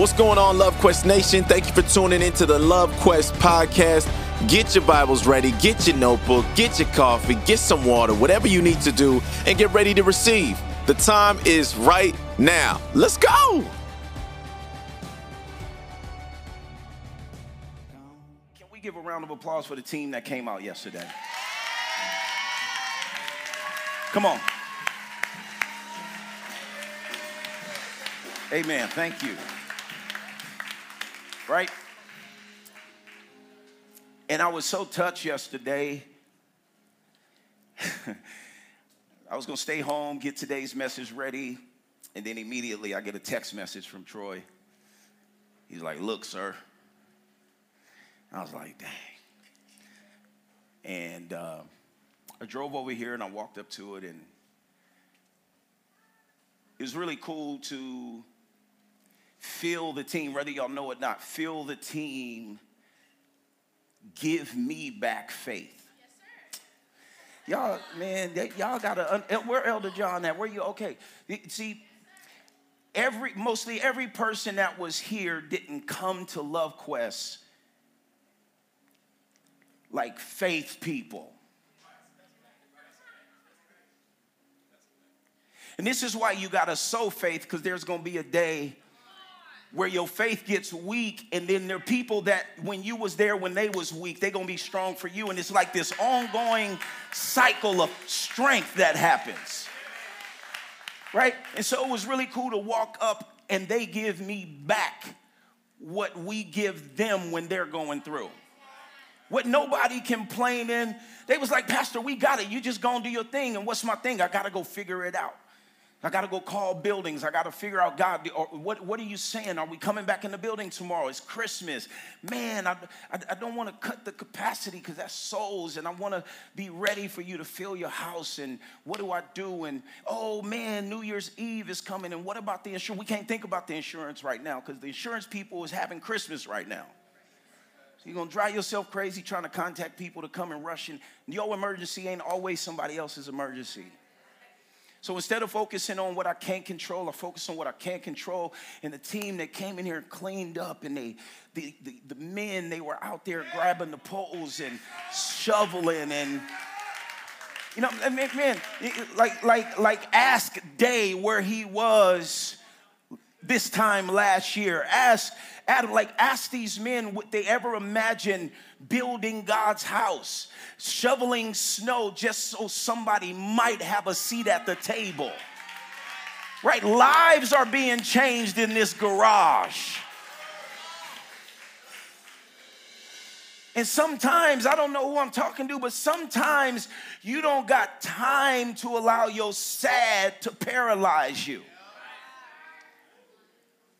What's going on, Love Quest Nation? Thank you for tuning into the Love Quest podcast. Get your Bibles ready, get your notebook, get your coffee, get some water, whatever you need to do, and get ready to receive. The time is right now. Let's go! Can we give a round of applause for the team that came out yesterday? Come on. Amen. Thank you. Right? And I was so touched yesterday. I was going to stay home, get today's message ready, and then immediately I get a text message from Troy. He's like, Look, sir. I was like, Dang. And uh, I drove over here and I walked up to it, and it was really cool to feel the team, whether y'all know it or not, feel the team give me back faith. Y'all, man, y'all gotta. Uh, where Elder John at? Where you? Okay, see, every mostly every person that was here didn't come to Love Quest like faith people. And this is why you gotta sow faith, because there's gonna be a day where your faith gets weak and then there are people that when you was there when they was weak they're going to be strong for you. And it's like this ongoing cycle of strength that happens. Right? And so it was really cool to walk up and they give me back what we give them when they're going through. What nobody complaining. They was like pastor we got it. You just go and do your thing and what's my thing? I gotta go figure it out I got to go call buildings. I got to figure out, God, what, what are you saying? Are we coming back in the building tomorrow? It's Christmas. Man, I, I, I don't want to cut the capacity because that's souls, and I want to be ready for you to fill your house. And what do I do? And oh, man, New Year's Eve is coming. And what about the insurance? We can't think about the insurance right now because the insurance people is having Christmas right now. So you're to drive yourself crazy trying to contact people to come and rush in. Your emergency ain't always somebody else's emergency. So instead of focusing on what I can't control, I focus on what I can't control. And the team that came in here cleaned up, and they, the, the, the men, they were out there grabbing the poles and shoveling and you know, man, like like like ask Day where he was this time last year. Ask Adam, like ask these men would they ever imagine building God's house, shoveling snow just so somebody might have a seat at the table. Right? Lives are being changed in this garage. And sometimes, I don't know who I'm talking to, but sometimes you don't got time to allow your sad to paralyze you.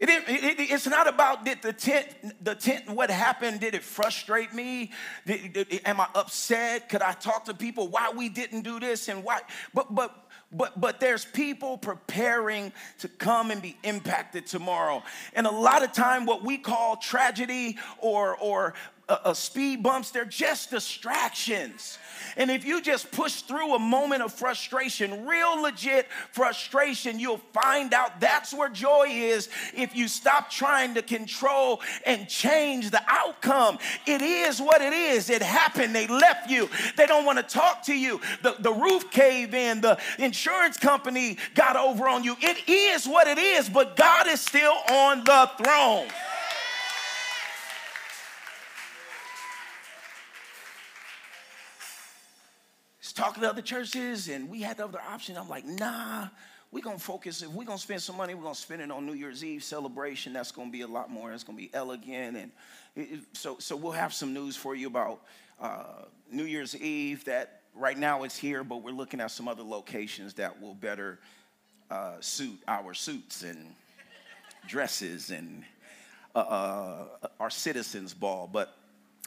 It, it, it's not about did the tent, the tent, what happened? Did it frustrate me? Did, did, am I upset? Could I talk to people why we didn't do this and why? But but but but there's people preparing to come and be impacted tomorrow. And a lot of time, what we call tragedy or or uh, speed bumps, they're just distractions. And if you just push through a moment of frustration, real legit frustration, you'll find out that's where joy is if you stop trying to control and change the outcome. It is what it is. It happened. They left you. They don't want to talk to you. The, the roof cave in. The insurance company got over on you. It is what it is, but God is still on the throne. Talking to other churches and we had the other options. I'm like, nah, we're gonna focus. If we're gonna spend some money, we're gonna spend it on New Year's Eve celebration. That's gonna be a lot more. It's gonna be elegant, and it, so so we'll have some news for you about uh, New Year's Eve. That right now it's here, but we're looking at some other locations that will better uh, suit our suits and dresses and uh, uh our citizens ball. But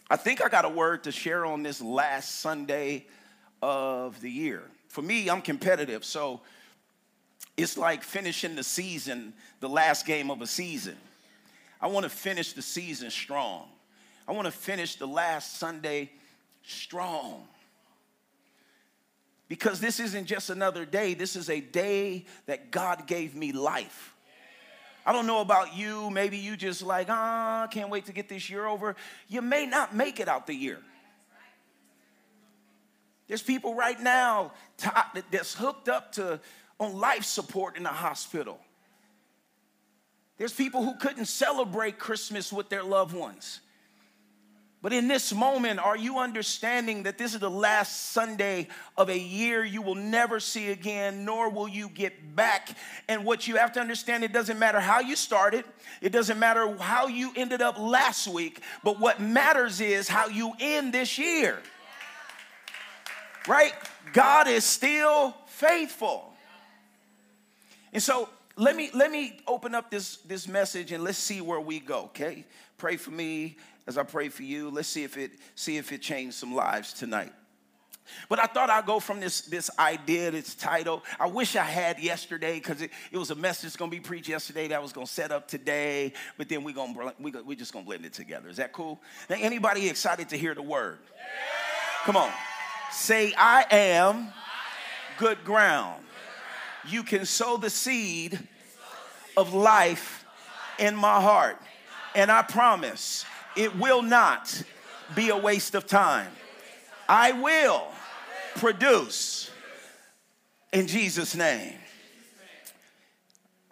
I think I got a word to share on this last Sunday of the year. For me, I'm competitive, so it's like finishing the season, the last game of a season. I want to finish the season strong. I want to finish the last Sunday strong. Because this isn't just another day, this is a day that God gave me life. I don't know about you. Maybe you just like, ah, can't wait to get this year over. You may not make it out the year. There's people right now that's hooked up to on life support in the hospital. There's people who couldn't celebrate Christmas with their loved ones. But in this moment, are you understanding that this is the last Sunday of a year you will never see again, nor will you get back? And what you have to understand, it doesn't matter how you started, it doesn't matter how you ended up last week, but what matters is how you end this year. Right? God is still faithful. And so let me let me open up this this message and let's see where we go, okay? Pray for me as I pray for you. Let's see if it see if it changed some lives tonight. But I thought I'd go from this, this idea, this title. I wish I had yesterday because it, it was a message that's going to be preached yesterday that I was going to set up today. But then we're gonna, we, we're just going to blend it together. Is that cool? Now, anybody excited to hear the word? Yeah. Come on. Say, I am good ground. You can sow the seed of life in my heart. And I promise it will not be a waste of time. I will produce in Jesus' name.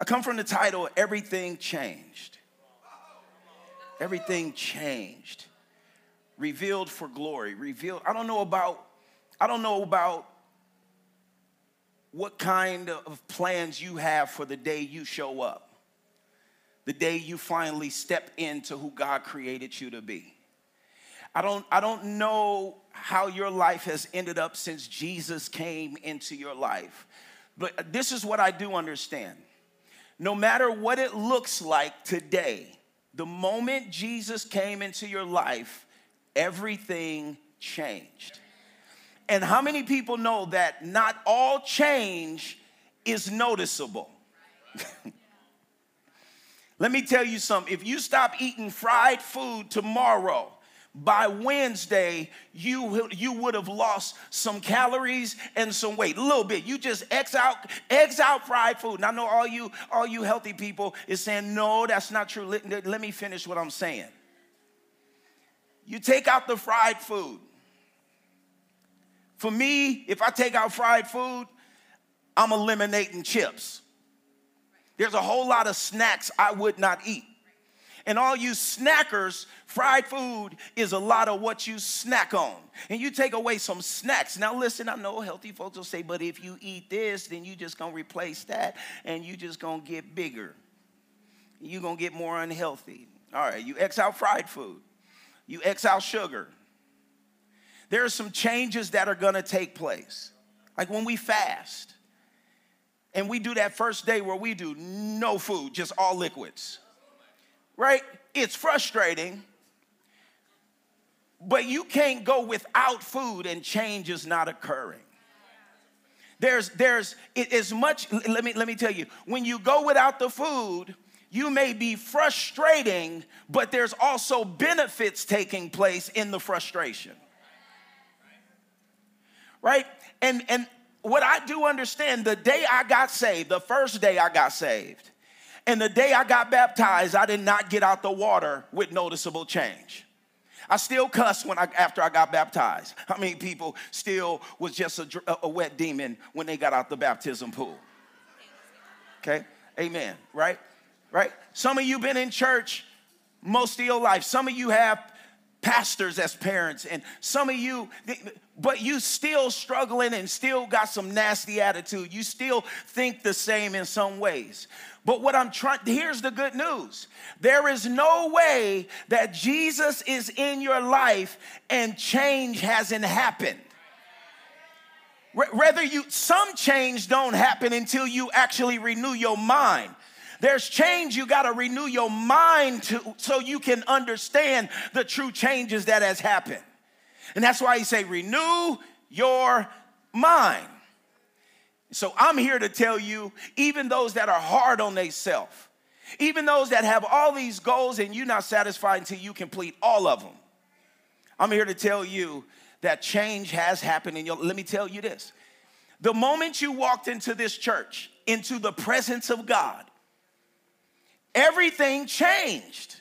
I come from the title Everything Changed. Everything changed. Revealed for glory. Revealed. I don't know about, I don't know about what kind of plans you have for the day you show up the day you finally step into who God created you to be. I don't, I don't know how your life has ended up since Jesus came into your life, but this is what I do understand. No matter what it looks like today, the moment Jesus came into your life, everything changed. And how many people know that not all change is noticeable? Let me tell you something. If you stop eating fried food tomorrow, by Wednesday, you, you would have lost some calories and some weight. A little bit. You just X out, X out fried food. And I know all you, all you healthy people is saying, no, that's not true. Let, let me finish what I'm saying. You take out the fried food. For me, if I take out fried food, I'm eliminating chips. There's a whole lot of snacks I would not eat. And all you snackers, fried food is a lot of what you snack on. And you take away some snacks. Now, listen, I know healthy folks will say, but if you eat this, then you just gonna replace that and you just gonna get bigger. You're gonna get more unhealthy. All right, you X out fried food, you X out sugar. There are some changes that are gonna take place. Like when we fast, and we do that first day where we do no food, just all liquids. Right? It's frustrating, but you can't go without food and change is not occurring. There's, there's, it is much, let me, let me tell you, when you go without the food, you may be frustrating, but there's also benefits taking place in the frustration. Right? And, and what I do understand, the day I got saved, the first day I got saved, and the day I got baptized, I did not get out the water with noticeable change. I still cuss when I after I got baptized. How many people still was just a, a wet demon when they got out the baptism pool? Okay, amen. Right, right. Some of you been in church most of your life. Some of you have pastors as parents, and some of you, but you still struggling and still got some nasty attitude. You still think the same in some ways. But what I'm trying, here's the good news. There is no way that Jesus is in your life and change hasn't happened. Whether you, some change don't happen until you actually renew your mind. There's change you got to renew your mind to so you can understand the true changes that has happened. And that's why he say renew your mind. So I'm here to tell you even those that are hard on themselves, even those that have all these goals and you're not satisfied until you complete all of them. I'm here to tell you that change has happened in your let me tell you this. The moment you walked into this church, into the presence of God, everything changed.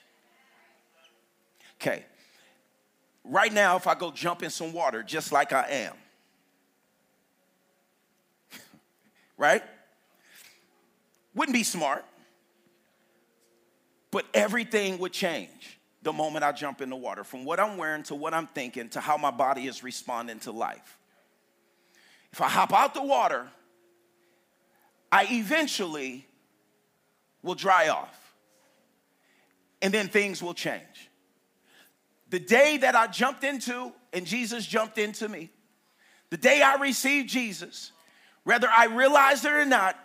Okay. Right now, if I go jump in some water just like I am, right? Wouldn't be smart, but everything would change the moment I jump in the water from what I'm wearing to what I'm thinking to how my body is responding to life. If I hop out the water, I eventually will dry off and then things will change. The day that I jumped into and Jesus jumped into me, the day I received Jesus, whether I realized it or not,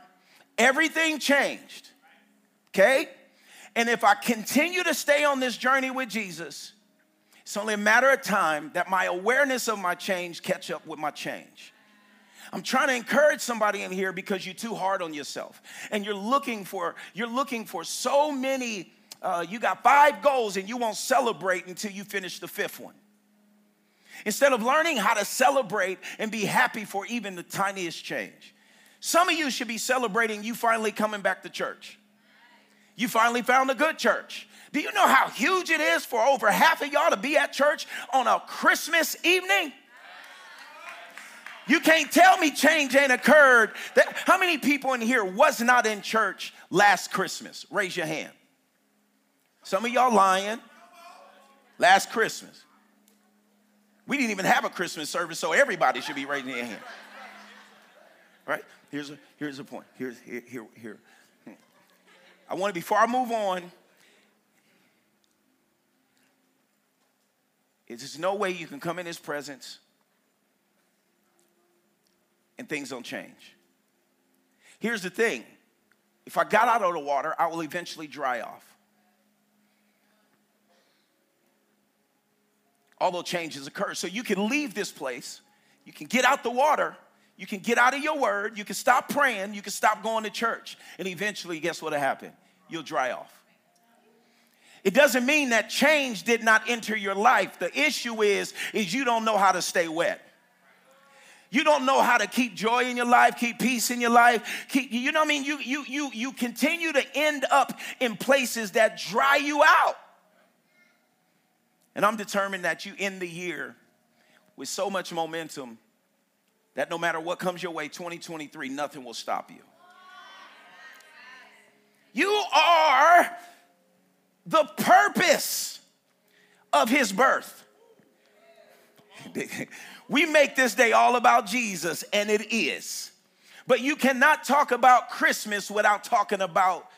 everything changed. Okay? And if I continue to stay on this journey with Jesus, it's only a matter of time that my awareness of my change catch up with my change. I'm trying to encourage somebody in here because you're too hard on yourself and you're looking for you're looking for so many uh, you got five goals and you won't celebrate until you finish the fifth one. Instead of learning how to celebrate and be happy for even the tiniest change. Some of you should be celebrating you finally coming back to church. You finally found a good church. Do you know how huge it is for over half of y'all to be at church on a Christmas evening? You can't tell me change ain't occurred. That, how many people in here was not in church last Christmas? Raise your hand. Some of y'all lying. Last Christmas. We didn't even have a Christmas service, so everybody should be raising their hand. Right? Here's a here's a point. Here's here here here. I want to before I move on. There's no way you can come in his presence and things don't change. Here's the thing if I got out of the water, I will eventually dry off. Although changes occur. So you can leave this place, you can get out the water, you can get out of your word, you can stop praying, you can stop going to church, and eventually, guess what'll happen? You'll dry off. It doesn't mean that change did not enter your life. The issue is, is you don't know how to stay wet. You don't know how to keep joy in your life, keep peace in your life. Keep, you know what I mean? You, you, you, you continue to end up in places that dry you out. And I'm determined that you end the year with so much momentum that no matter what comes your way, 2023, nothing will stop you. You are the purpose of his birth. we make this day all about Jesus, and it is. But you cannot talk about Christmas without talking about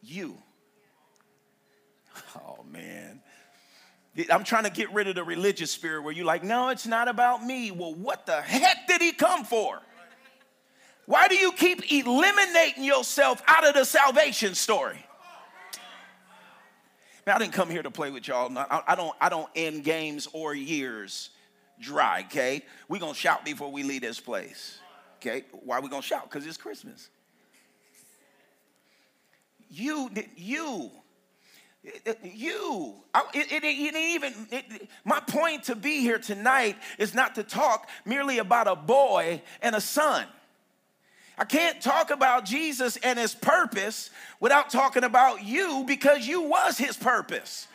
you. Oh, man. I'm trying to get rid of the religious spirit where you're like, no, it's not about me. Well, what the heck did he come for? Why do you keep eliminating yourself out of the salvation story? Man, I didn't come here to play with y'all. I don't, I don't end games or years dry, okay? We're gonna shout before we leave this place. Okay? Why we gonna shout? Because it's Christmas. You, you you. It, it, it even, it, my point to be here tonight is not to talk merely about a boy and a son. I can't talk about Jesus and his purpose without talking about you because you was his purpose.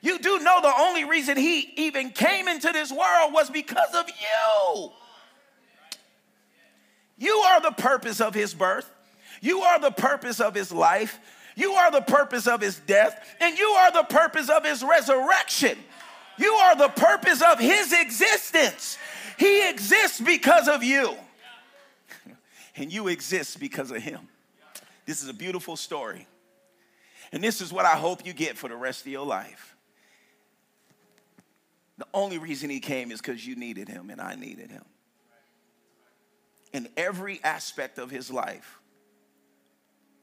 You do know the only reason he even came into this world was because of you. You are the purpose of his birth. You are the purpose of his life. You are the purpose of his death, and you are the purpose of his resurrection. You are the purpose of his existence. He exists because of you, and you exist because of him. This is a beautiful story. And this is what I hope you get for the rest of your life. The only reason he came is because you needed him and I needed him. And every aspect of his life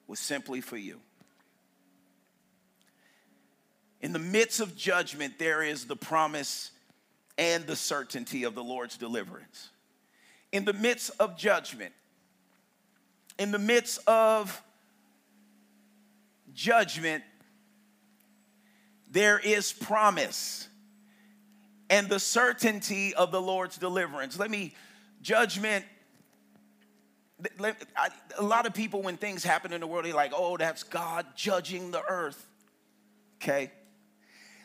was simply for you. In the midst of judgment, there is the promise and the certainty of the Lord's deliverance. In the midst of judgment, in the midst of judgment, there is promise and the certainty of the Lord's deliverance. Let me, judgment, a lot of people, when things happen in the world, they're like, oh, that's God judging the earth. Okay?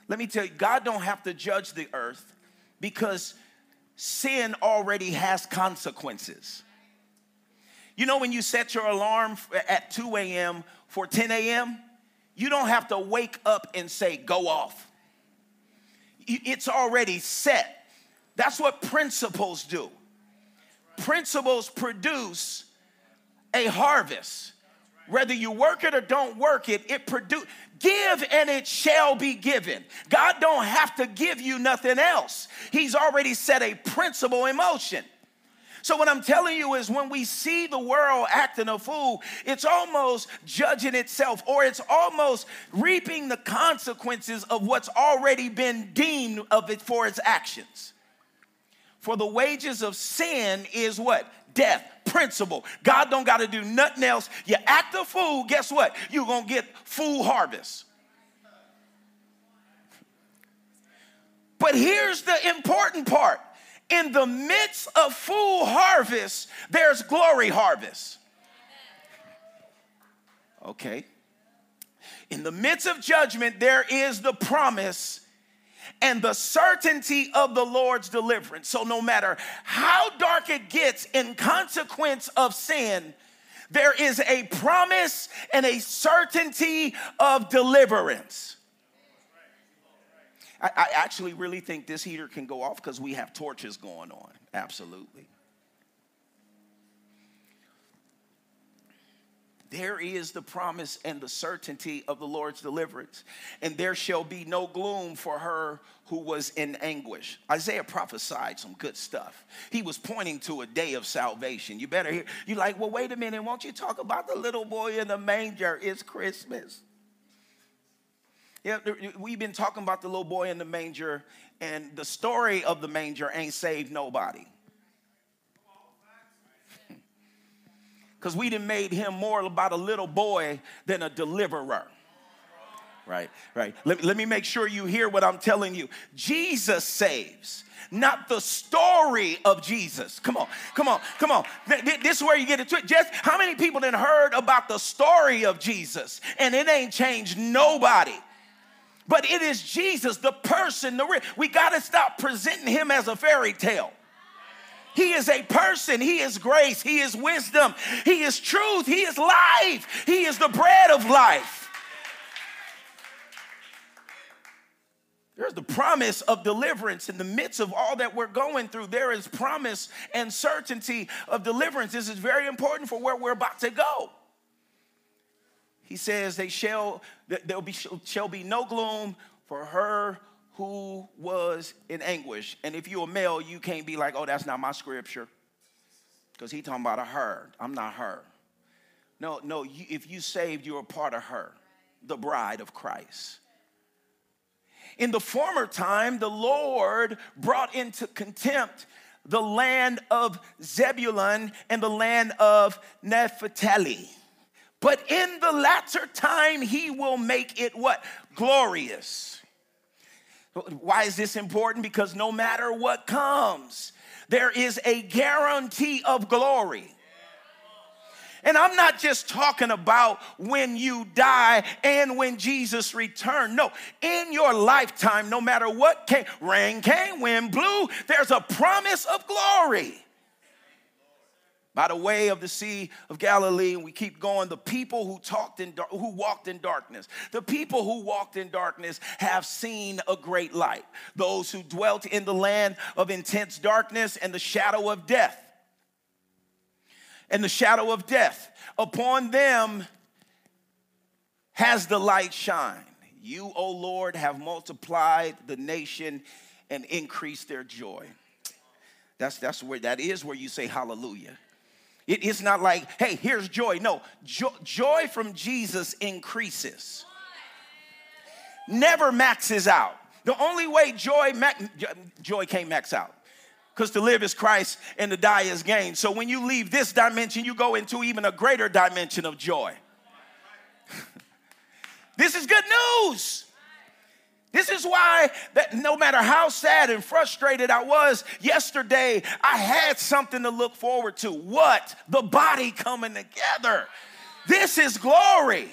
Let me tell you, God don't have to judge the earth because sin already has consequences. You know, when you set your alarm at 2 a.m. for 10 a.m., you don't have to wake up and say, go off. It's already set. That's what principles do. Principles produce a harvest. Whether you work it or don't work it, it produce give and it shall be given. God don't have to give you nothing else. He's already set a principle in motion. So, what I'm telling you is when we see the world acting a fool, it's almost judging itself or it's almost reaping the consequences of what's already been deemed of it for its actions. For the wages of sin is what? Death. Principle. God don't got to do nothing else. You act a fool, guess what? You're going to get fool harvest. But here's the important part in the midst of full harvest, there's glory harvest. Okay. In the midst of judgment, there is the promise and the certainty of the Lord's deliverance. So, no matter how dark it gets in consequence of sin, there is a promise and a certainty of deliverance. I, I actually really think this heater can go off because we have torches going on. Absolutely. there is the promise and the certainty of the Lord's deliverance, and there shall be no gloom for her who was in anguish. Isaiah prophesied some good stuff. He was pointing to a day of salvation. You better hear, you're like, well, wait a minute, won't you talk about the little boy in the manger? It's Christmas. Yeah, we've been talking about the little boy in the manger, and the story of the manger ain't saved nobody. Because we done made him more about a little boy than a deliverer. Right, right. Let, let me make sure you hear what I'm telling you. Jesus saves not the story of Jesus. Come on, come on, come on. This is where you get it. Just how many people then heard about the story of Jesus and it ain't changed nobody? But it is Jesus, the person, the we got to stop presenting him as a fairy tale. He is a person. He is grace. He is wisdom. He is truth. He is life. He is the bread of life. There's the promise of deliverance in the midst of all that we're going through. There is promise and certainty of deliverance. This is very important for where we're about to go. He says, "They shall there be shall be no gloom for her who was in anguish." And if you're a male, you can't be like, "Oh, that's not my scripture," because he talking about a her. I'm not her. No, no. If you saved, you're a part of her, the bride of Christ. In the former time, the Lord brought into contempt the land of Zebulun and the land of Naphtali but in the latter time, he will make it what? Glorious. Why is this important? Because no matter what comes, there is a guarantee of glory. And I'm not just talking about when you die and when Jesus returned. No, in your lifetime, no matter what came, rain came, wind blew, there's a promise of glory by the way of the sea of Galilee, and we keep going. The people who talked in who walked in darkness, the people who walked in darkness have seen a great light. Those who dwelt in the land of intense darkness and the shadow of death, and the shadow of death, upon them has the light shined. You, O Lord, have multiplied the nation and increased their joy. That's that's where that is where you say hallelujah. It is not like, hey, here's joy. No, jo- joy from Jesus increases, never maxes out. The only way joy, ma- joy can't max out because to live is Christ and to die is gain. So when you leave this dimension, you go into even a greater dimension of joy. this is good news. This is why that no matter how sad and frustrated I was yesterday, I had something to look forward to. What? The body coming together. This is glory.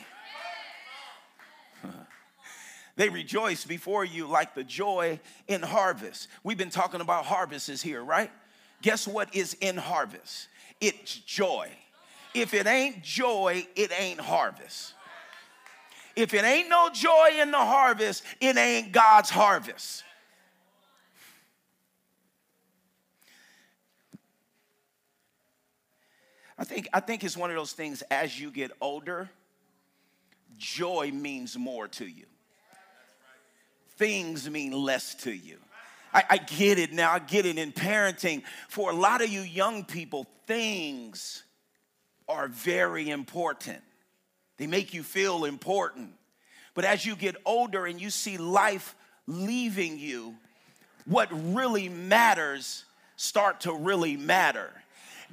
They rejoice before you like the joy in harvest. We've been talking about harvests here, right? Guess what is in harvest? It's joy. If it ain't joy, it ain't harvest. If it ain't no joy in the harvest, it ain't God's harvest. I think, I think it's one of those things as you get older, joy means more to you. Things mean less to you. I, I get it now, I get it in parenting. For a lot of you young people, things are very important. They make you feel important. But as you get older and you see life leaving you, what really matters start to really matter.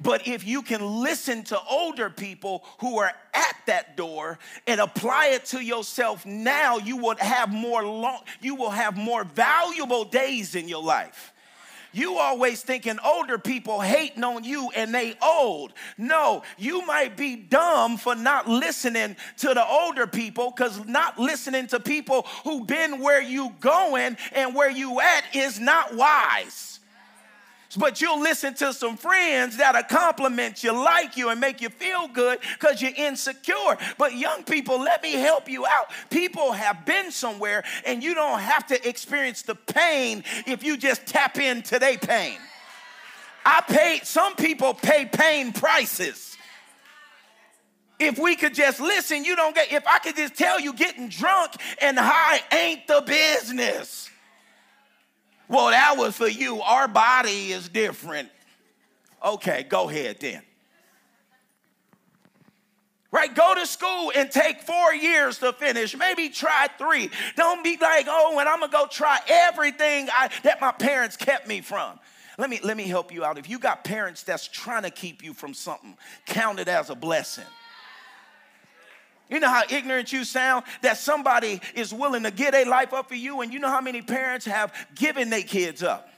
But if you can listen to older people who are at that door and apply it to yourself now, you will have more long, you will have more valuable days in your life. You always thinking older people hating on you and they old. No, you might be dumb for not listening to the older people because not listening to people who been where you going and where you at is not wise but you'll listen to some friends that'll compliment you, like you, and make you feel good because you're insecure. But young people, let me help you out. People have been somewhere, and you don't have to experience the pain if you just tap into their pain. I paid, some people pay pain prices. If we could just listen, you don't get, if I could just tell you getting drunk and high ain't the business. Well, that was for you. Our body is different. Okay, go ahead then. Right? Go to school and take four years to finish. Maybe try three. Don't be like, oh, and I'm gonna go try everything I, that my parents kept me from. Let me let me help you out. If you got parents that's trying to keep you from something, count it as a blessing. You know how ignorant you sound? That somebody is willing to give their life up for you, and you know how many parents have given their kids up?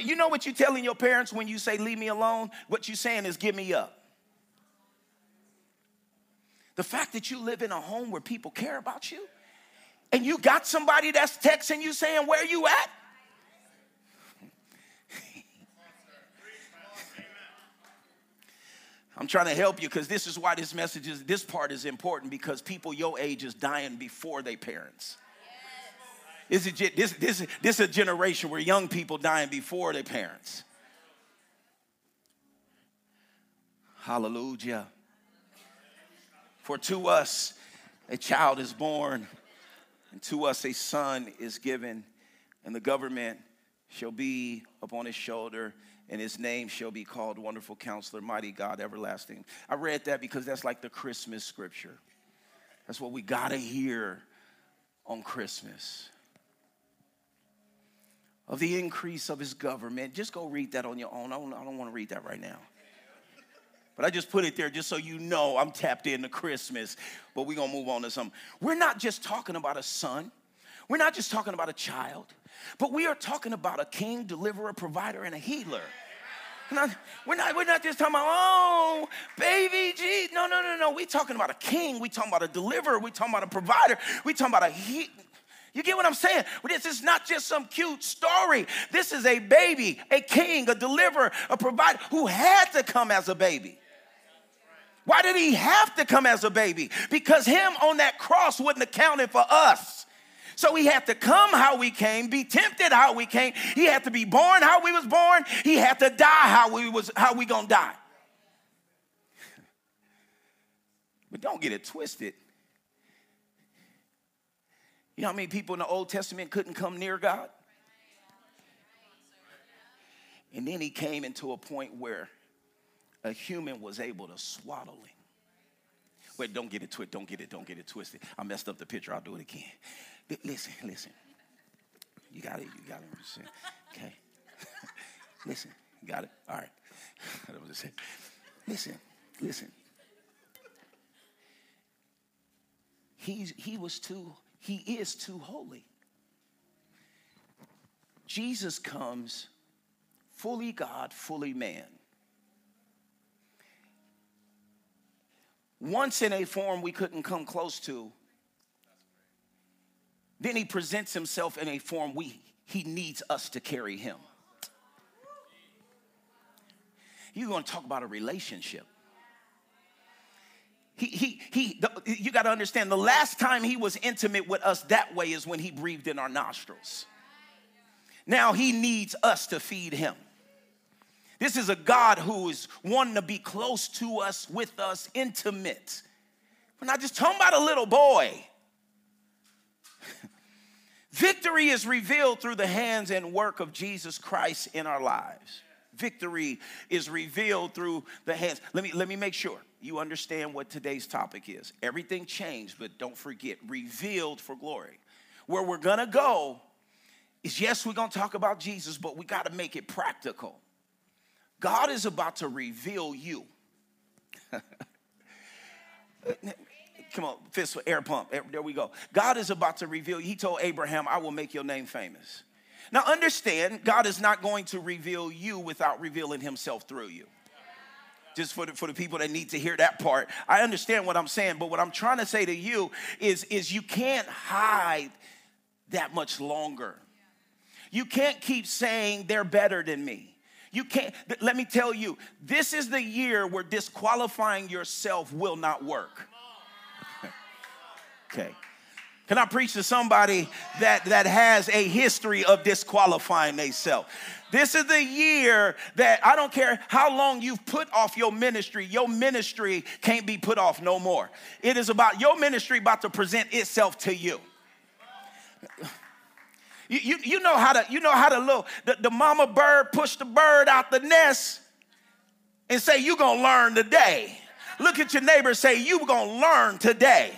You know what you're telling your parents when you say, Leave me alone? What you're saying is, Give me up. The fact that you live in a home where people care about you, and you got somebody that's texting you saying, Where you at? I'm trying to help you because this is why this message is, this part is important because people your age is dying before their parents. This is, this, this, this is a generation where young people dying before their parents. Hallelujah. For to us a child is born, and to us a son is given, and the government shall be upon his shoulder and his name shall be called Wonderful Counselor, Mighty God, Everlasting. I read that because that's like the Christmas scripture. That's what we got to hear on Christmas. Of the increase of his government. Just go read that on your own. I don't, don't want to read that right now. But I just put it there just so you know I'm tapped into Christmas. But we're going to move on to something. We're not just talking about a son, we're not just talking about a child. But we are talking about a king, deliverer, provider, and a healer. Not, we're, not, we're not just talking about, oh, baby Jesus. No, no, no, no. We're talking about a king. We're talking about a deliverer. We're talking about a provider. We're talking about a he. You get what I'm saying? This is not just some cute story. This is a baby, a king, a deliverer, a provider who had to come as a baby. Why did he have to come as a baby? Because him on that cross wouldn't have counted for us. So he had to come how we came, be tempted how we came. He had to be born how we was born. He had to die how we was how we gonna die. But don't get it twisted. You know how many people in the Old Testament couldn't come near God? And then he came into a point where a human was able to swaddle him. Wait, don't get it twisted. Don't get it. Don't get it twisted. I messed up the picture. I'll do it again. Listen, listen. You got it. You got it. Okay. listen. Got it. All right. that was it. Listen. Listen. He's, he was too he is too holy. Jesus comes fully God, fully man. Once in a form we couldn't come close to, then he presents himself in a form we he needs us to carry him. You're going to talk about a relationship. He, he, he, the, you got to understand the last time he was intimate with us that way is when he breathed in our nostrils. Now he needs us to feed him. This is a God who is wanting to be close to us, with us, intimate. We're not just talking about a little boy. Victory is revealed through the hands and work of Jesus Christ in our lives. Victory is revealed through the hands. Let me, let me make sure you understand what today's topic is. Everything changed, but don't forget, revealed for glory. Where we're gonna go is yes, we're gonna talk about Jesus, but we gotta make it practical. God is about to reveal you. Come on, fist air pump. There we go. God is about to reveal. He told Abraham, I will make your name famous. Now, understand, God is not going to reveal you without revealing himself through you. Just for the, for the people that need to hear that part. I understand what I'm saying, but what I'm trying to say to you is, is you can't hide that much longer. You can't keep saying they're better than me. You can't, let me tell you, this is the year where disqualifying yourself will not work. Okay. Can I preach to somebody that, that has a history of disqualifying themselves? This is the year that I don't care how long you've put off your ministry, your ministry can't be put off no more. It is about your ministry about to present itself to you. You, you, you know how to, you know how to look. The, the mama bird push the bird out the nest and say, you gonna learn today. Look at your neighbor say, you gonna learn today.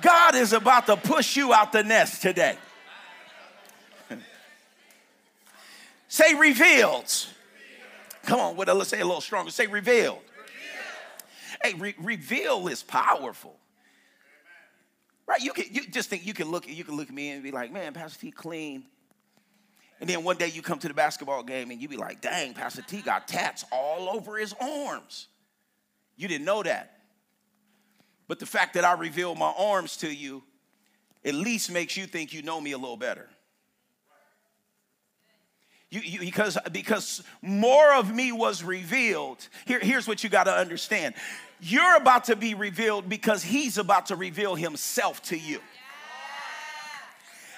God is about to push you out the nest today. say revealed. Come on, a, let's say a little stronger. Say revealed. Hey, re- reveal is powerful. Right? You can you just think you can look you can look at me and be like, man, Pastor T clean. And then one day you come to the basketball game and you be like, dang, Pastor T got tats all over his arms. You didn't know that. But the fact that I reveal my arms to you at least makes you think you know me a little better. You, you, because, because more of me was revealed. Here, here's what you got to understand you're about to be revealed because he's about to reveal himself to you.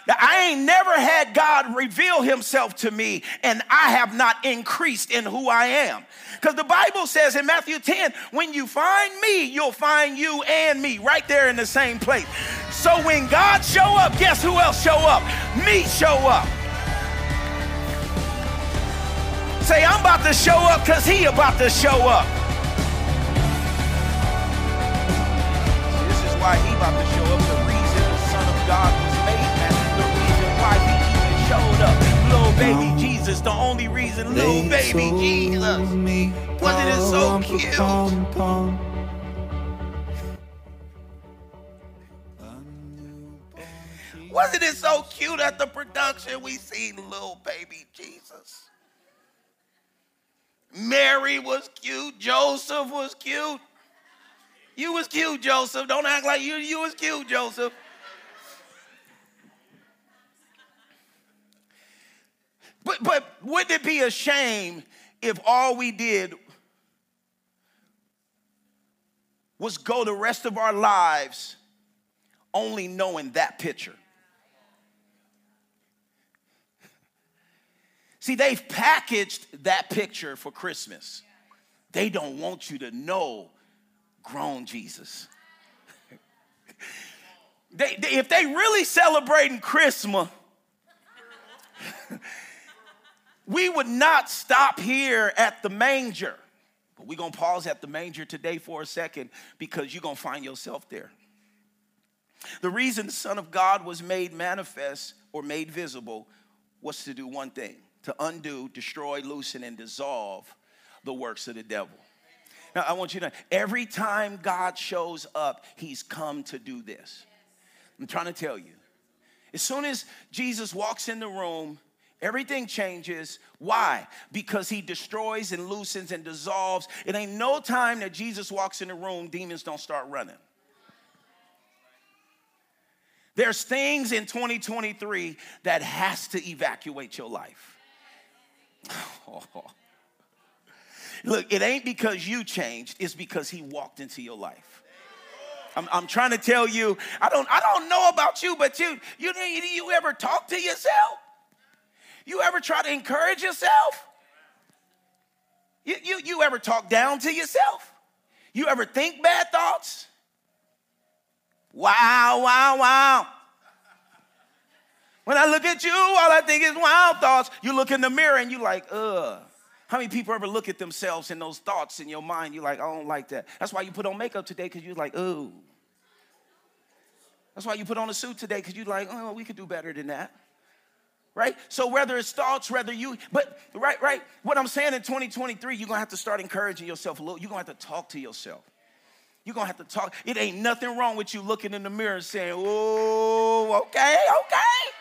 I ain't never had God reveal himself to me, and I have not increased in who I am. Because the Bible says in Matthew 10, when you find me, you'll find you and me right there in the same place. So when God show up, guess who else show up? Me show up. Say, I'm about to show up because he about to show up. This is why he about to show up. The reason the Son of God baby Jesus, the only reason little baby Jesus. Wasn't it so cute? Wasn't it so cute at the production we seen little baby Jesus? Mary was cute, Joseph was cute. You was cute, Joseph. Don't act like you you was cute, Joseph. But, but wouldn't it be a shame if all we did was go the rest of our lives only knowing that picture? See, they've packaged that picture for Christmas. They don't want you to know grown Jesus. they, they, if they really celebrating Christmas, we would not stop here at the manger. But we're going to pause at the manger today for a second because you're going to find yourself there. The reason the Son of God was made manifest or made visible was to do one thing to undo, destroy, loosen, and dissolve the works of the devil. Now, I want you to know every time God shows up, he's come to do this. I'm trying to tell you. As soon as Jesus walks in the room, everything changes. Why? Because he destroys and loosens and dissolves. It ain't no time that Jesus walks in the room, demons don't start running. There's things in 2023 that has to evacuate your life. Look, it ain't because you changed, it's because he walked into your life. I'm, I'm, trying to tell you, I don't, I don't know about you, but you, you, you ever talk to yourself? You ever try to encourage yourself? You, you, you ever talk down to yourself? You ever think bad thoughts? Wow, wow, wow. When I look at you, all I think is wild thoughts. You look in the mirror and you like, ugh. How many people ever look at themselves and those thoughts in your mind? You're like, I don't like that. That's why you put on makeup today, because you're like, ooh. That's why you put on a suit today, because you're like, oh, we could do better than that. Right? So whether it's thoughts, whether you, but right, right. What I'm saying in 2023, you're gonna have to start encouraging yourself a little. You're gonna have to talk to yourself. You're gonna have to talk. It ain't nothing wrong with you looking in the mirror and saying, oh, okay, okay.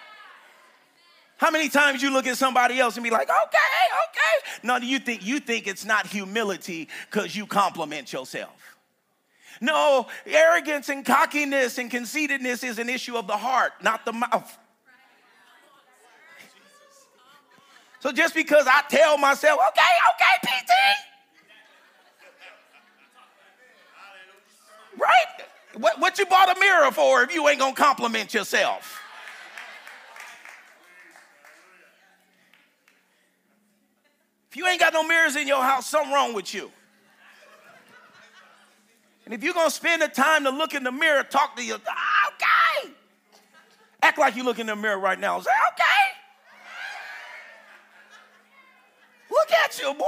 How many times you look at somebody else and be like, okay, okay? No, you think you think it's not humility because you compliment yourself. No, arrogance and cockiness and conceitedness is an issue of the heart, not the mouth. So just because I tell myself, okay, okay, PT. Right? What, what you bought a mirror for if you ain't gonna compliment yourself? If you ain't got no mirrors in your house, something wrong with you. And if you're gonna spend the time to look in the mirror, talk to you, okay. Act like you look in the mirror right now. Say, okay. Look at you, boy.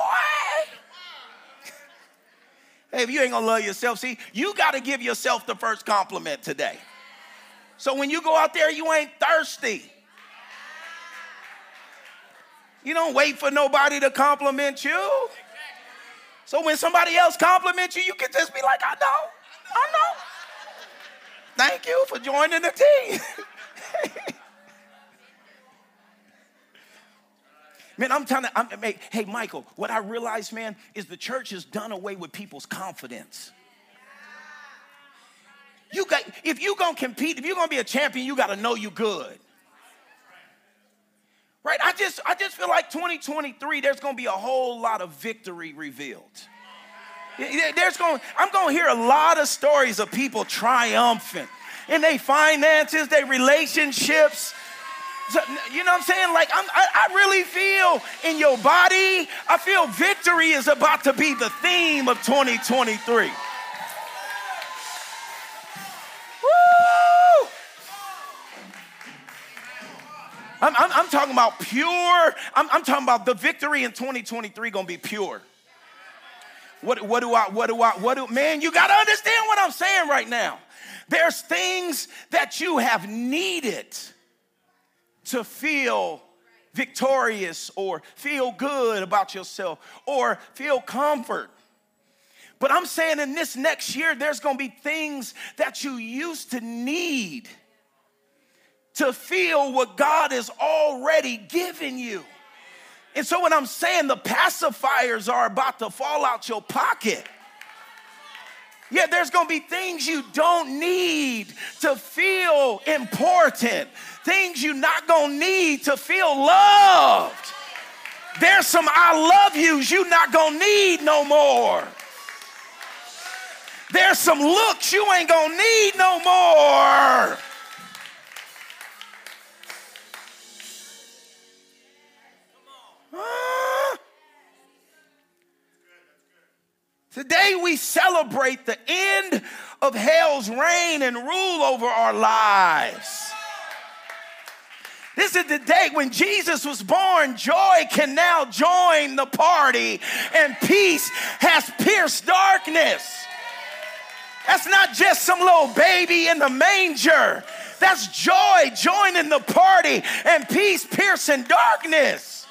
hey, if you ain't gonna love yourself, see, you gotta give yourself the first compliment today. So when you go out there, you ain't thirsty. You don't wait for nobody to compliment you. So when somebody else compliments you, you can just be like, I know, I know. Thank you for joining the team. man, I'm telling I'm, hey, Michael, what I realize, man, is the church has done away with people's confidence. You got, if you're gonna compete, if you're gonna be a champion, you gotta know you're good. Right? I just I just feel like 2023 there's going to be a whole lot of victory revealed. There's going I'm going to hear a lot of stories of people triumphant in their finances, their relationships. So, you know what I'm saying? Like I'm, I, I really feel in your body, I feel victory is about to be the theme of 2023. I'm, I'm, I'm talking about pure. I'm, I'm talking about the victory in 2023 gonna be pure. What, what do I, what do I, what do, man, you gotta understand what I'm saying right now. There's things that you have needed to feel victorious or feel good about yourself or feel comfort. But I'm saying in this next year, there's gonna be things that you used to need to feel what God has already given you. And so, when I'm saying the pacifiers are about to fall out your pocket, yeah, there's gonna be things you don't need to feel important, things you're not gonna need to feel loved. There's some I love yous you're not gonna need no more. There's some looks you ain't gonna need no more. Today we celebrate the end of hell's reign and rule over our lives. This is the day when Jesus was born. Joy can now join the party, and peace has pierced darkness. That's not just some little baby in the manger. That's joy joining the party and peace piercing darkness.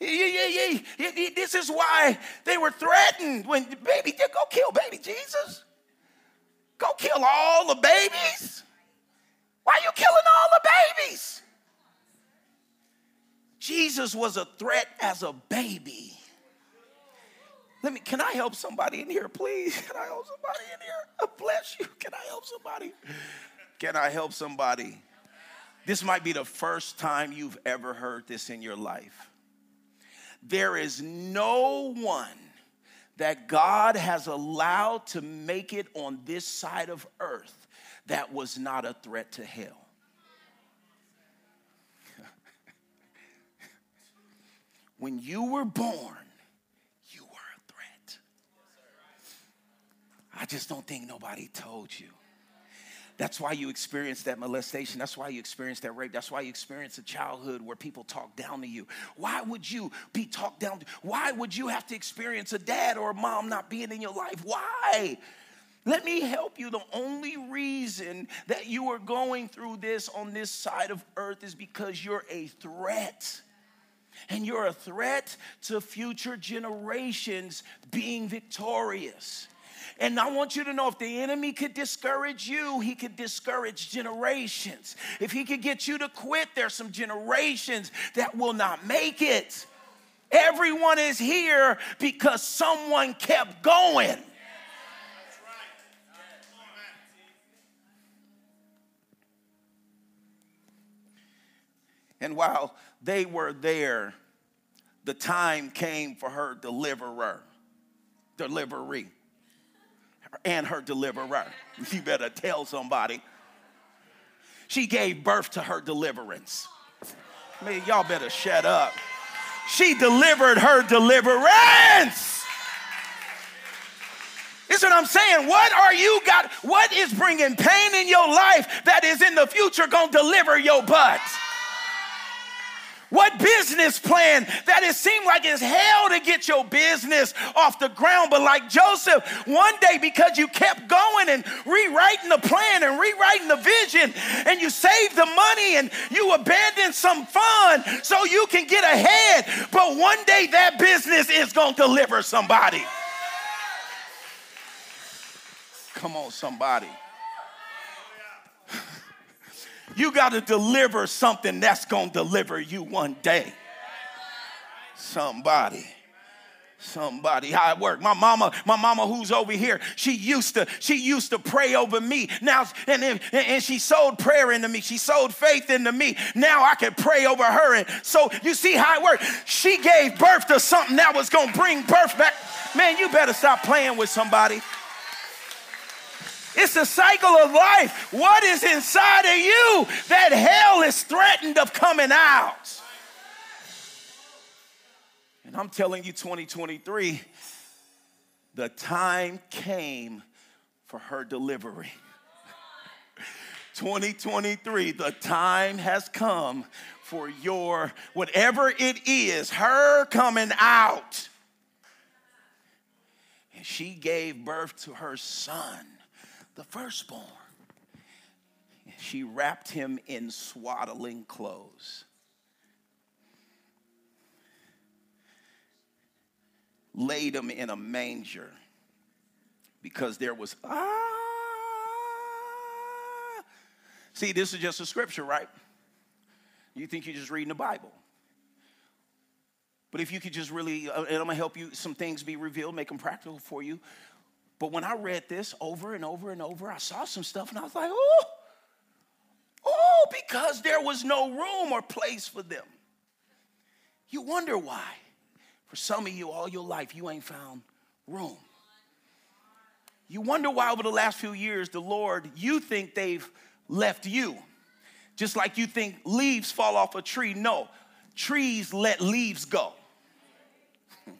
This is why they were threatened when baby, go kill baby Jesus. Go kill all the babies. Why are you killing all the babies? Jesus was a threat as a baby. Let me, can I help somebody in here, please? Can I help somebody in here? Bless you. Can I help somebody? Can I help somebody? This might be the first time you've ever heard this in your life. There is no one that God has allowed to make it on this side of earth that was not a threat to hell. when you were born, you were a threat. I just don't think nobody told you. That's why you experienced that molestation. That's why you experienced that rape. That's why you experienced a childhood where people talk down to you. Why would you be talked down to? Why would you have to experience a dad or a mom not being in your life? Why? Let me help you. The only reason that you are going through this on this side of earth is because you're a threat. And you're a threat to future generations being victorious. And I want you to know if the enemy could discourage you, he could discourage generations. If he could get you to quit, there's some generations that will not make it. Everyone is here because someone kept going. And while they were there, the time came for her deliverer, delivery and her deliverer. You better tell somebody. She gave birth to her deliverance. Man, y'all better shut up. She delivered her deliverance. This is what I'm saying. What are you got? What is bringing pain in your life that is in the future gonna deliver your butt? What business plan that it seemed like it's hell to get your business off the ground, but like Joseph, one day because you kept going and rewriting the plan and rewriting the vision, and you saved the money and you abandoned some fun so you can get ahead, but one day that business is going to deliver somebody. Come on, somebody. You got to deliver something that's going to deliver you one day. Somebody. Somebody, how it work. My mama, my mama who's over here, she used to, she used to pray over me. Now, and, and she sold prayer into me. She sold faith into me. Now I can pray over her. And so you see how it worked. She gave birth to something that was gonna bring birth back. Man, you better stop playing with somebody. It's a cycle of life. What is inside of you that hell is threatened of coming out? And I'm telling you, 2023, the time came for her delivery. 2023, the time has come for your, whatever it is, her coming out. And she gave birth to her son the firstborn. She wrapped him in swaddling clothes. Laid him in a manger because there was ah. See, this is just a scripture, right? You think you're just reading the Bible. But if you could just really, uh, and I'm gonna help you, some things be revealed, make them practical for you. But when I read this over and over and over, I saw some stuff and I was like, oh, oh, because there was no room or place for them. You wonder why. For some of you, all your life, you ain't found room. You wonder why over the last few years, the Lord, you think they've left you. Just like you think leaves fall off a tree. No, trees let leaves go.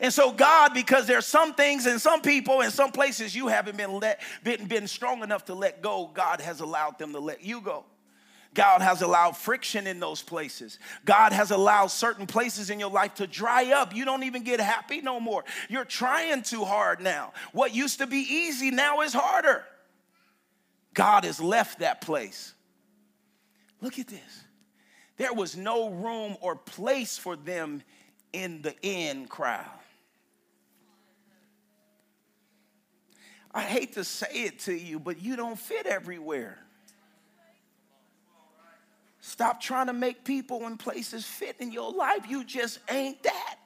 And so, God, because there's some things and some people and some places you haven't been let been, been strong enough to let go, God has allowed them to let you go. God has allowed friction in those places. God has allowed certain places in your life to dry up. You don't even get happy no more. You're trying too hard now. What used to be easy now is harder. God has left that place. Look at this. There was no room or place for them in the in crowd. I hate to say it to you, but you don't fit everywhere. Stop trying to make people and places fit in your life. You just ain't that.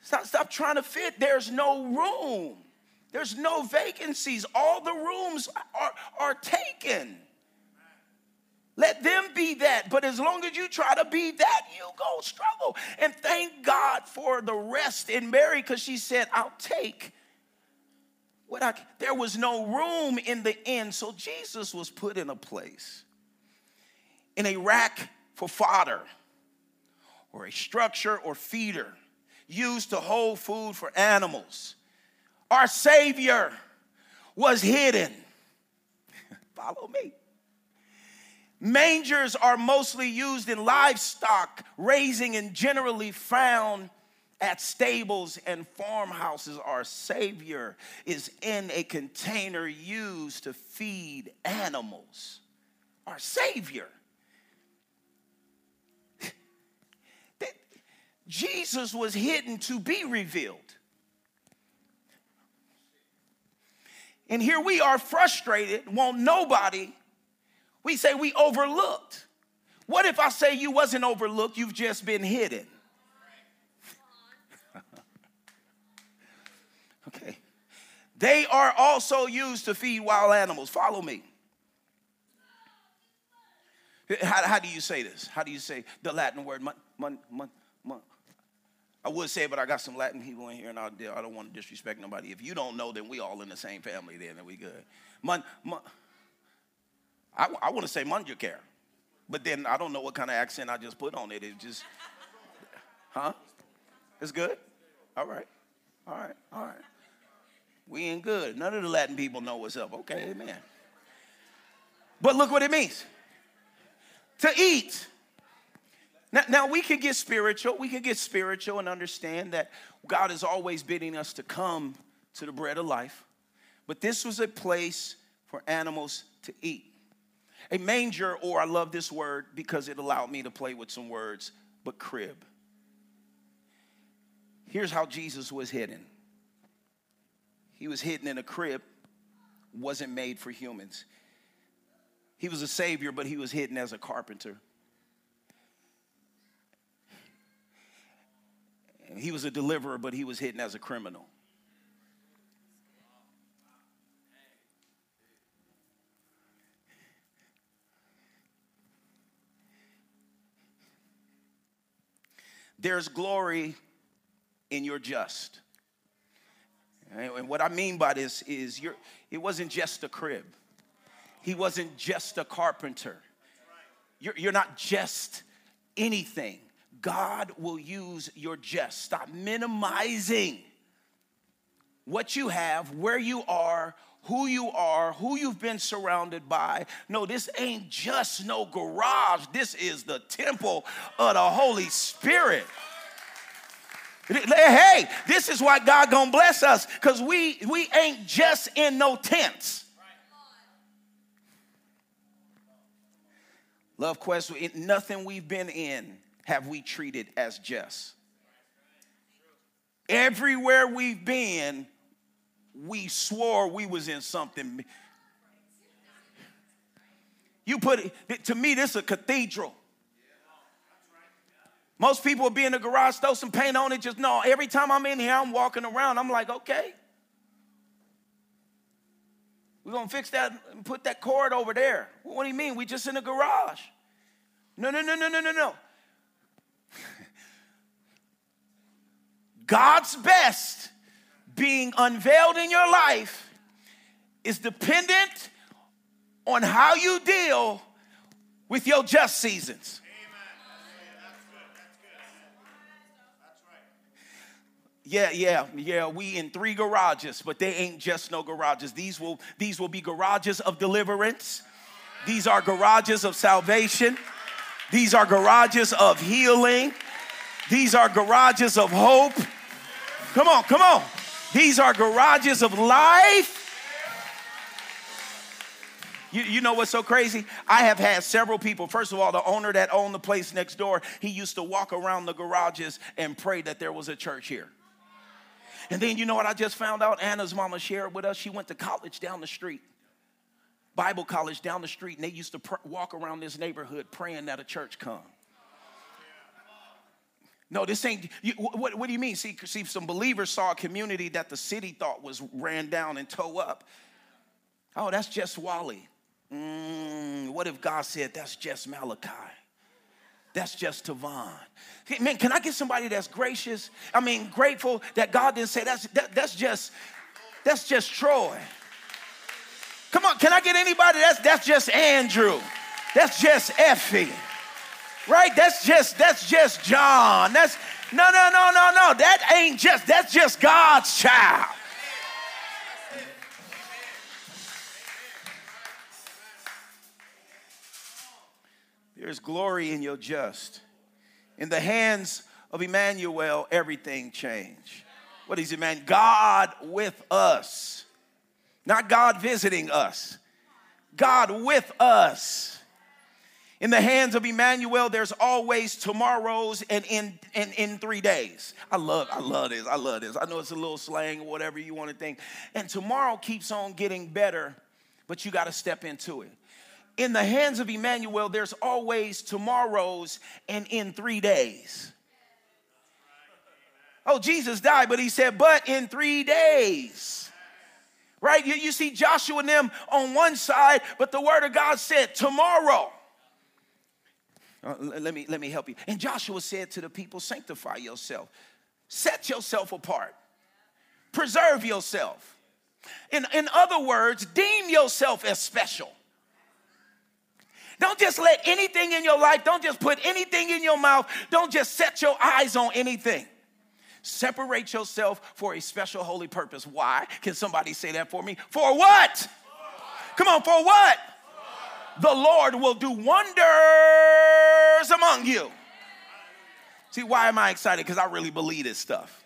Stop, stop trying to fit. There's no room. There's no vacancies. All the rooms are, are taken. Let them be that. But as long as you try to be that, you go struggle. And thank God for the rest in Mary because she said, I'll take what I there was no room in the inn. So Jesus was put in a place in a rack for fodder or a structure or feeder used to hold food for animals. Our Savior was hidden. Follow me. Mangers are mostly used in livestock raising and generally found at stables and farmhouses. Our Savior is in a container used to feed animals. Our Savior. Jesus was hidden to be revealed. And here we are frustrated, won't nobody we say we overlooked. What if I say you wasn't overlooked, you've just been hidden? okay. They are also used to feed wild animals. Follow me. How, how do you say this? How do you say the Latin word? Mon, mon, mon, mon. I would say, but I got some Latin people in here, and I, I don't want to disrespect nobody. If you don't know, then we all in the same family. Then, then we good. Mon, mon, I, I want to say Munjacare, but then I don't know what kind of accent I just put on it. It just, huh? It's good? All right. All right. All right. We ain't good. None of the Latin people know what's up. Okay, amen. But look what it means to eat. Now, now, we can get spiritual. We can get spiritual and understand that God is always bidding us to come to the bread of life. But this was a place for animals to eat. A manger, or I love this word because it allowed me to play with some words, but crib. Here's how Jesus was hidden He was hidden in a crib, wasn't made for humans. He was a savior, but he was hidden as a carpenter. He was a deliverer, but he was hidden as a criminal. There's glory in your just. And what I mean by this is you're, it wasn't just a crib. He wasn't just a carpenter. You're, you're not just anything. God will use your just. Stop minimizing what you have, where you are, who you are, who you've been surrounded by. No, this ain't just no garage. This is the temple of the Holy Spirit. Hey, this is why God gonna bless us because we we ain't just in no tents. Love Quest, nothing we've been in have we treated as just. Everywhere we've been, we swore we was in something. You put it, to me, this is a cathedral. Most people will be in the garage, throw some paint on it, just no. Every time I'm in here, I'm walking around. I'm like, okay. We're gonna fix that and put that cord over there. What do you mean? We just in the garage. No, no, no, no, no, no, no. God's best being unveiled in your life is dependent on how you deal with your just seasons. Yeah, yeah, yeah. We in three garages, but they ain't just no garages. These will these will be garages of deliverance. These are garages of salvation. These are garages of healing. These are garages of hope. Come on, come on. These are garages of life. You, you know what's so crazy? I have had several people. First of all, the owner that owned the place next door, he used to walk around the garages and pray that there was a church here. And then you know what I just found out? Anna's mama shared with us. She went to college down the street, Bible college down the street, and they used to pr- walk around this neighborhood praying that a church come. No, this ain't. You, what, what do you mean? See, see, some believers saw a community that the city thought was ran down and toe up. Oh, that's just Wally. Mm, what if God said that's just Malachi? That's just Tavon. Man, can I get somebody that's gracious? I mean, grateful that God didn't say that's that, that's just that's just Troy. Come on, can I get anybody that's that's just Andrew? That's just Effie. Right? That's just that's just John. That's no no no no no. That ain't just that's just God's child. There's glory in your just. In the hands of Emmanuel, everything changed. What is Emmanuel? God with us. Not God visiting us. God with us. In the hands of Emmanuel, there's always tomorrows and in, in, in three days. I love, I love this. I love this. I know it's a little slang or whatever you want to think. And tomorrow keeps on getting better, but you got to step into it in the hands of Emmanuel, there's always tomorrows and in three days. Oh, Jesus died, but he said, but in three days. Right? You, you see Joshua and them on one side, but the word of God said, tomorrow. Uh, let, me, let me help you. And Joshua said to the people, sanctify yourself, set yourself apart, preserve yourself. In, in other words, deem yourself as special. Don't just let anything in your life, don't just put anything in your mouth, don't just set your eyes on anything. Separate yourself for a special holy purpose. Why? Can somebody say that for me? For what? Come on, for what? The Lord will do wonders among you. See, why am I excited? Because I really believe this stuff.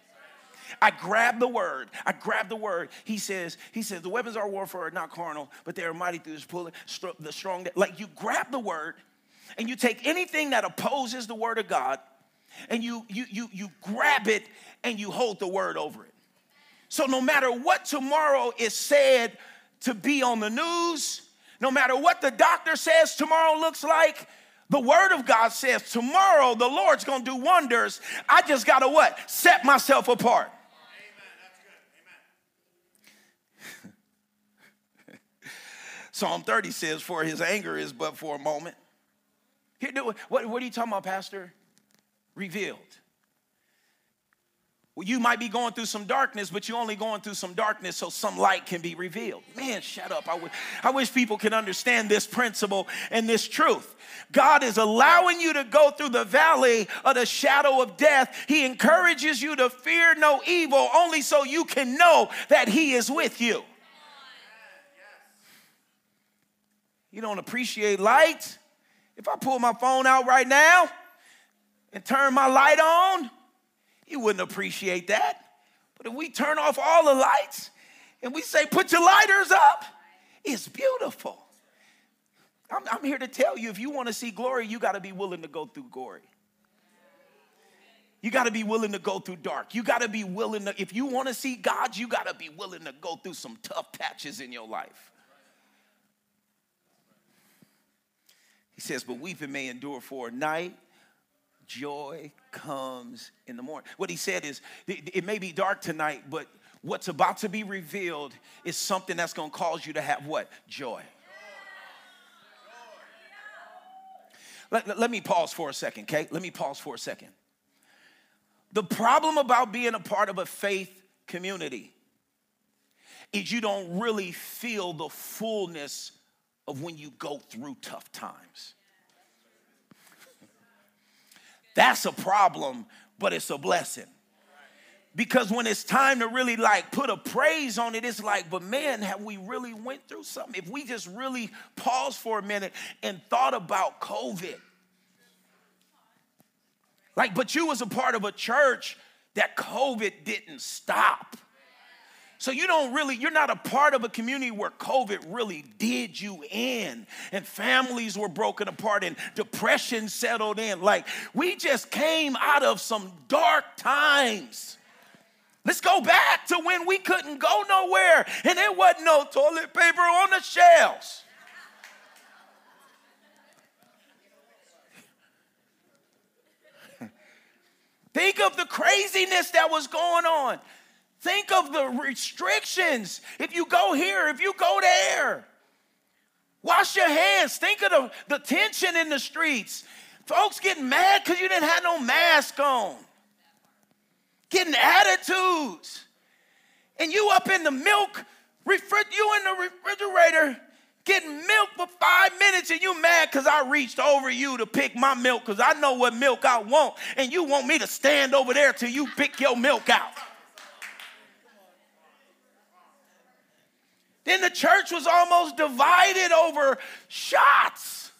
I grab the word. I grab the word. He says, he says, the weapons of our warfare are not carnal, but they are mighty through the pulling, the strong. Like you grab the word and you take anything that opposes the word of God and you you you you grab it and you hold the word over it. So no matter what tomorrow is said to be on the news, no matter what the doctor says tomorrow looks like, the word of God says tomorrow the Lord's to do wonders. I just got to what? Set myself apart. Psalm 30 says, For his anger is but for a moment. Here, what, what are you talking about, Pastor? Revealed. Well, you might be going through some darkness, but you're only going through some darkness so some light can be revealed. Man, shut up. I, w- I wish people could understand this principle and this truth. God is allowing you to go through the valley of the shadow of death. He encourages you to fear no evil only so you can know that He is with you. You don't appreciate light. If I pull my phone out right now and turn my light on, you wouldn't appreciate that. But if we turn off all the lights and we say, put your lighters up, it's beautiful. I'm, I'm here to tell you if you want to see glory, you got to be willing to go through glory. You got to be willing to go through dark. You got to be willing to, if you want to see God, you got to be willing to go through some tough patches in your life. He says, But weeping may endure for a night, joy comes in the morning. What he said is, it may be dark tonight, but what's about to be revealed is something that's going to cause you to have what? Joy. Let, let me pause for a second, okay? Let me pause for a second. The problem about being a part of a faith community is you don't really feel the fullness of when you go through tough times. That's a problem, but it's a blessing. Because when it's time to really like put a praise on it, it's like, but man, have we really went through something? If we just really paused for a minute and thought about COVID. Like, but you was a part of a church that COVID didn't stop. So you don't really, you're not a part of a community where COVID really did you in and families were broken apart and depression settled in. Like we just came out of some dark times. Let's go back to when we couldn't go nowhere and there wasn't no toilet paper on the shelves. Think of the craziness that was going on. Think of the restrictions. If you go here, if you go there, wash your hands. Think of the, the tension in the streets. Folks getting mad because you didn't have no mask on, getting attitudes. And you up in the milk, you in the refrigerator getting milk for five minutes and you mad because I reached over you to pick my milk because I know what milk I want and you want me to stand over there till you pick your milk out. Then the church was almost divided over shots.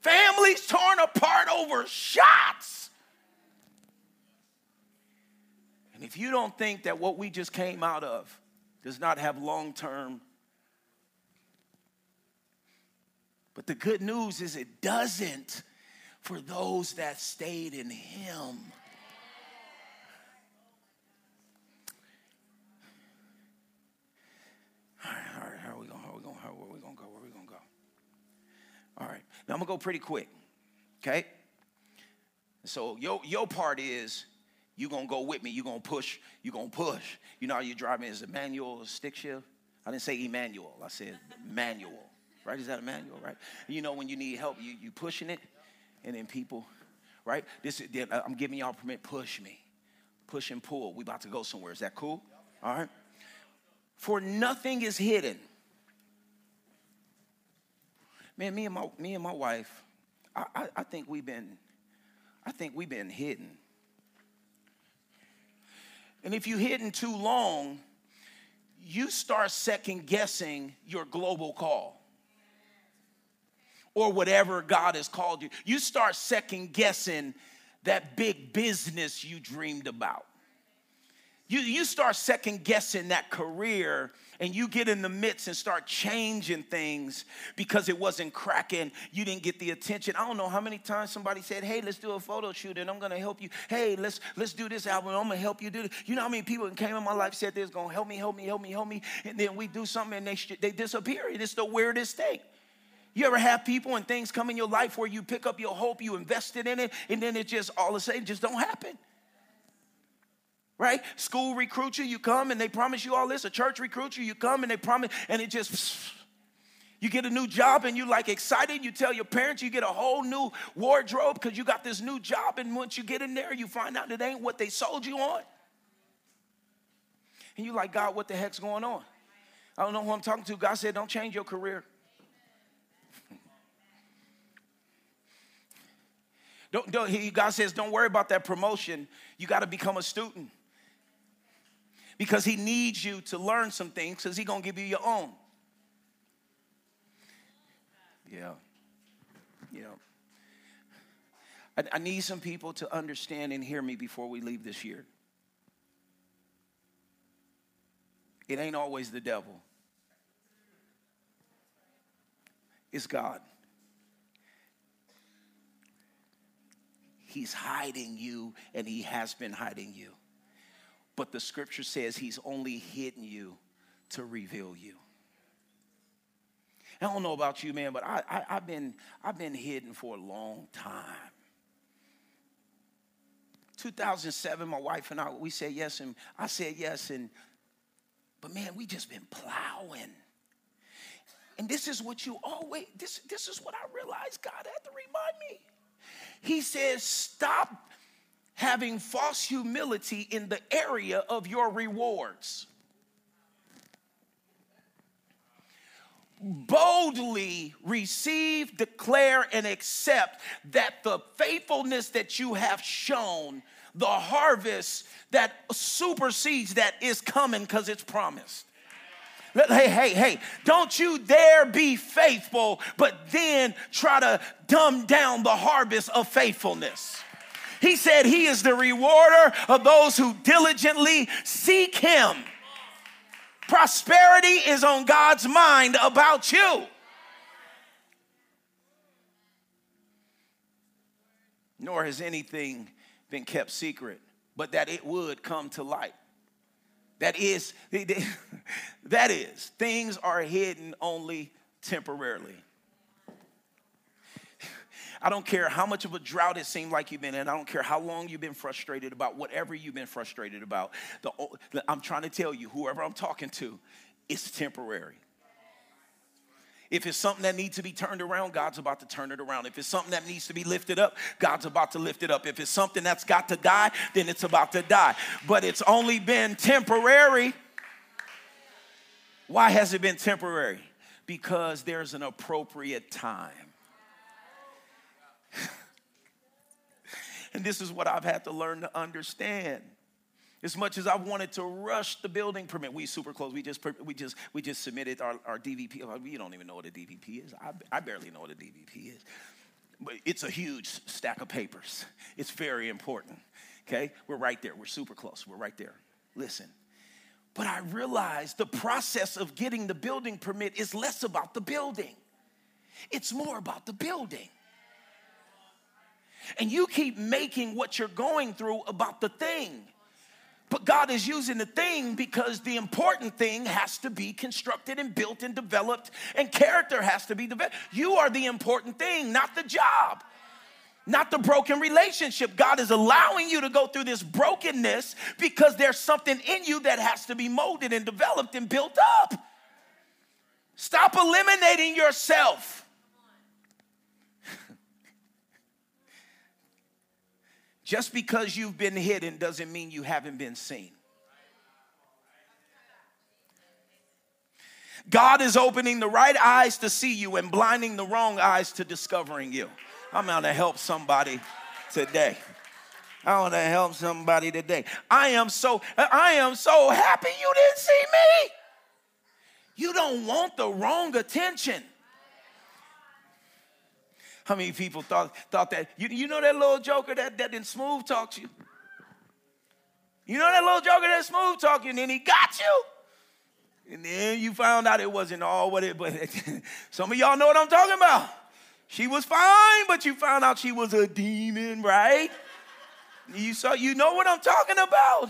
Families torn apart over shots. And if you don't think that what we just came out of does not have long term. But the good news is it doesn't for those that stayed in Him. All right, all right, how are we going? How are we going? How are we going to go? Where are we going to go? All right, now I'm to go pretty quick, okay? So your, your part is you gonna go with me. You gonna push. You gonna push. You know how you driving is a manual stick shift? I didn't say Emmanuel. I said manual. Right? Is that a manual? Right? You know when you need help, you you pushing it, and then people, right? This I'm giving y'all permit. Push me, push and pull. We about to go somewhere. Is that cool? All right. For nothing is hidden. Man, me and my me and my wife, I, I, I think we've been, I think we've been hidden and if you're hidden too long, you start second guessing your global call or whatever God has called you. You start second guessing that big business you dreamed about. You, you start second guessing that career and you get in the midst and start changing things because it wasn't cracking. You didn't get the attention. I don't know how many times somebody said, "Hey, let's do a photo shoot, and I'm gonna help you." Hey, let's let's do this album. I'm gonna help you do it. You know how many people came in my life said they're gonna help me, help me, help me, help me, and then we do something and they they disappear. It's the weirdest thing. You ever have people and things come in your life where you pick up your hope, you invested in it, and then it just all of a sudden just don't happen? Right? School recruits you, you come and they promise you all this. A church recruits you, you come and they promise, and it just, you get a new job and you like excited. You tell your parents you get a whole new wardrobe because you got this new job. And once you get in there, you find out it ain't what they sold you on. And you like, God, what the heck's going on? I don't know who I'm talking to. God said, don't change your career. Don't, don't, he, God says, don't worry about that promotion. You got to become a student because he needs you to learn some things because he's going to give you your own. Yeah. Yeah. I, I need some people to understand and hear me before we leave this year. It ain't always the devil, it's God. He's hiding you, and He has been hiding you. But the scripture says he's only hidden you to reveal you. I don't know about you, man, but I, I, have been, I've been hidden for a long time. 2007, my wife and I, we said yes, and I said yes, and but man, we just been plowing. And this is what you always, this, this is what I realized God had to remind me. He says, stop having false humility in the area of your rewards. Boldly receive, declare, and accept that the faithfulness that you have shown, the harvest that supersedes that is coming because it's promised. Hey, hey, hey, don't you dare be faithful, but then try to dumb down the harvest of faithfulness. He said he is the rewarder of those who diligently seek him. Prosperity is on God's mind about you. Nor has anything been kept secret but that it would come to light. That is, that is, things are hidden only temporarily. I don't care how much of a drought it seemed like you've been in. I don't care how long you've been frustrated about whatever you've been frustrated about. The, I'm trying to tell you, whoever I'm talking to, it's temporary. If it's something that needs to be turned around, God's about to turn it around. If it's something that needs to be lifted up, God's about to lift it up. If it's something that's got to die, then it's about to die. But it's only been temporary. Why has it been temporary? Because there's an appropriate time. and this is what I've had to learn to understand. As much as I wanted to rush the building permit, we super close. We just we just we just submitted our, our DVP. We don't even know what a DVP is. I, I barely know what a DVP is. But it's a huge stack of papers. It's very important. Okay? We're right there. We're super close. We're right there. Listen. But I realized the process of getting the building permit is less about the building. It's more about the building. And you keep making what you're going through about the thing. But God is using the thing because the important thing has to be constructed and built and developed, and character has to be developed. You are the important thing, not the job, not the broken relationship. God is allowing you to go through this brokenness because there's something in you that has to be molded and developed and built up. Stop eliminating yourself. Just because you've been hidden doesn't mean you haven't been seen. God is opening the right eyes to see you and blinding the wrong eyes to discovering you. I'm going to help somebody today. I want to help somebody today. I am so I am so happy you didn't see me. You don't want the wrong attention. How many people thought, thought that? You, you know that little joker that, that didn't smooth talk you? You know that little joker that smooth talk you and then he got you? And then you found out it wasn't all what it, but some of y'all know what I'm talking about. She was fine, but you found out she was a demon, right? You saw, you know what I'm talking about.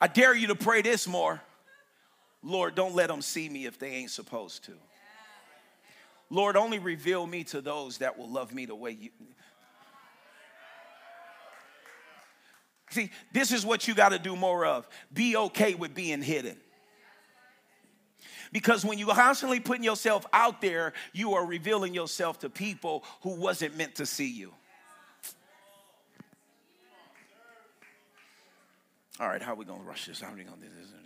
I dare you to pray this more. Lord, don't let them see me if they ain't supposed to. Lord, only reveal me to those that will love me the way you. See, this is what you got to do more of. Be okay with being hidden. Because when you constantly putting yourself out there, you are revealing yourself to people who wasn't meant to see you. All right, how are we gonna rush this? How are we gonna do this?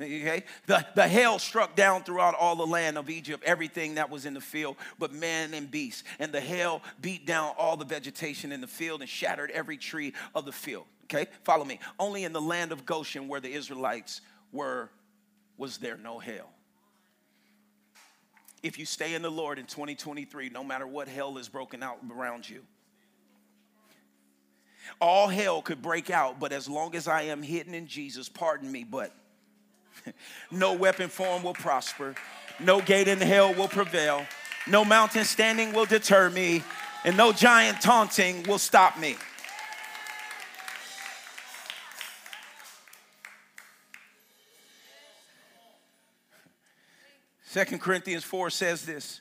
Okay? The, the hail struck down throughout all the land of Egypt, everything that was in the field, but man and beast. And the hail beat down all the vegetation in the field and shattered every tree of the field. Okay? Follow me. Only in the land of Goshen, where the Israelites were, was there no hail. If you stay in the Lord in 2023, no matter what hell is broken out around you, all hell could break out, but as long as I am hidden in Jesus, pardon me, but no weapon form will prosper. No gate in hell will prevail. No mountain standing will deter me. And no giant taunting will stop me. Second Corinthians 4 says this.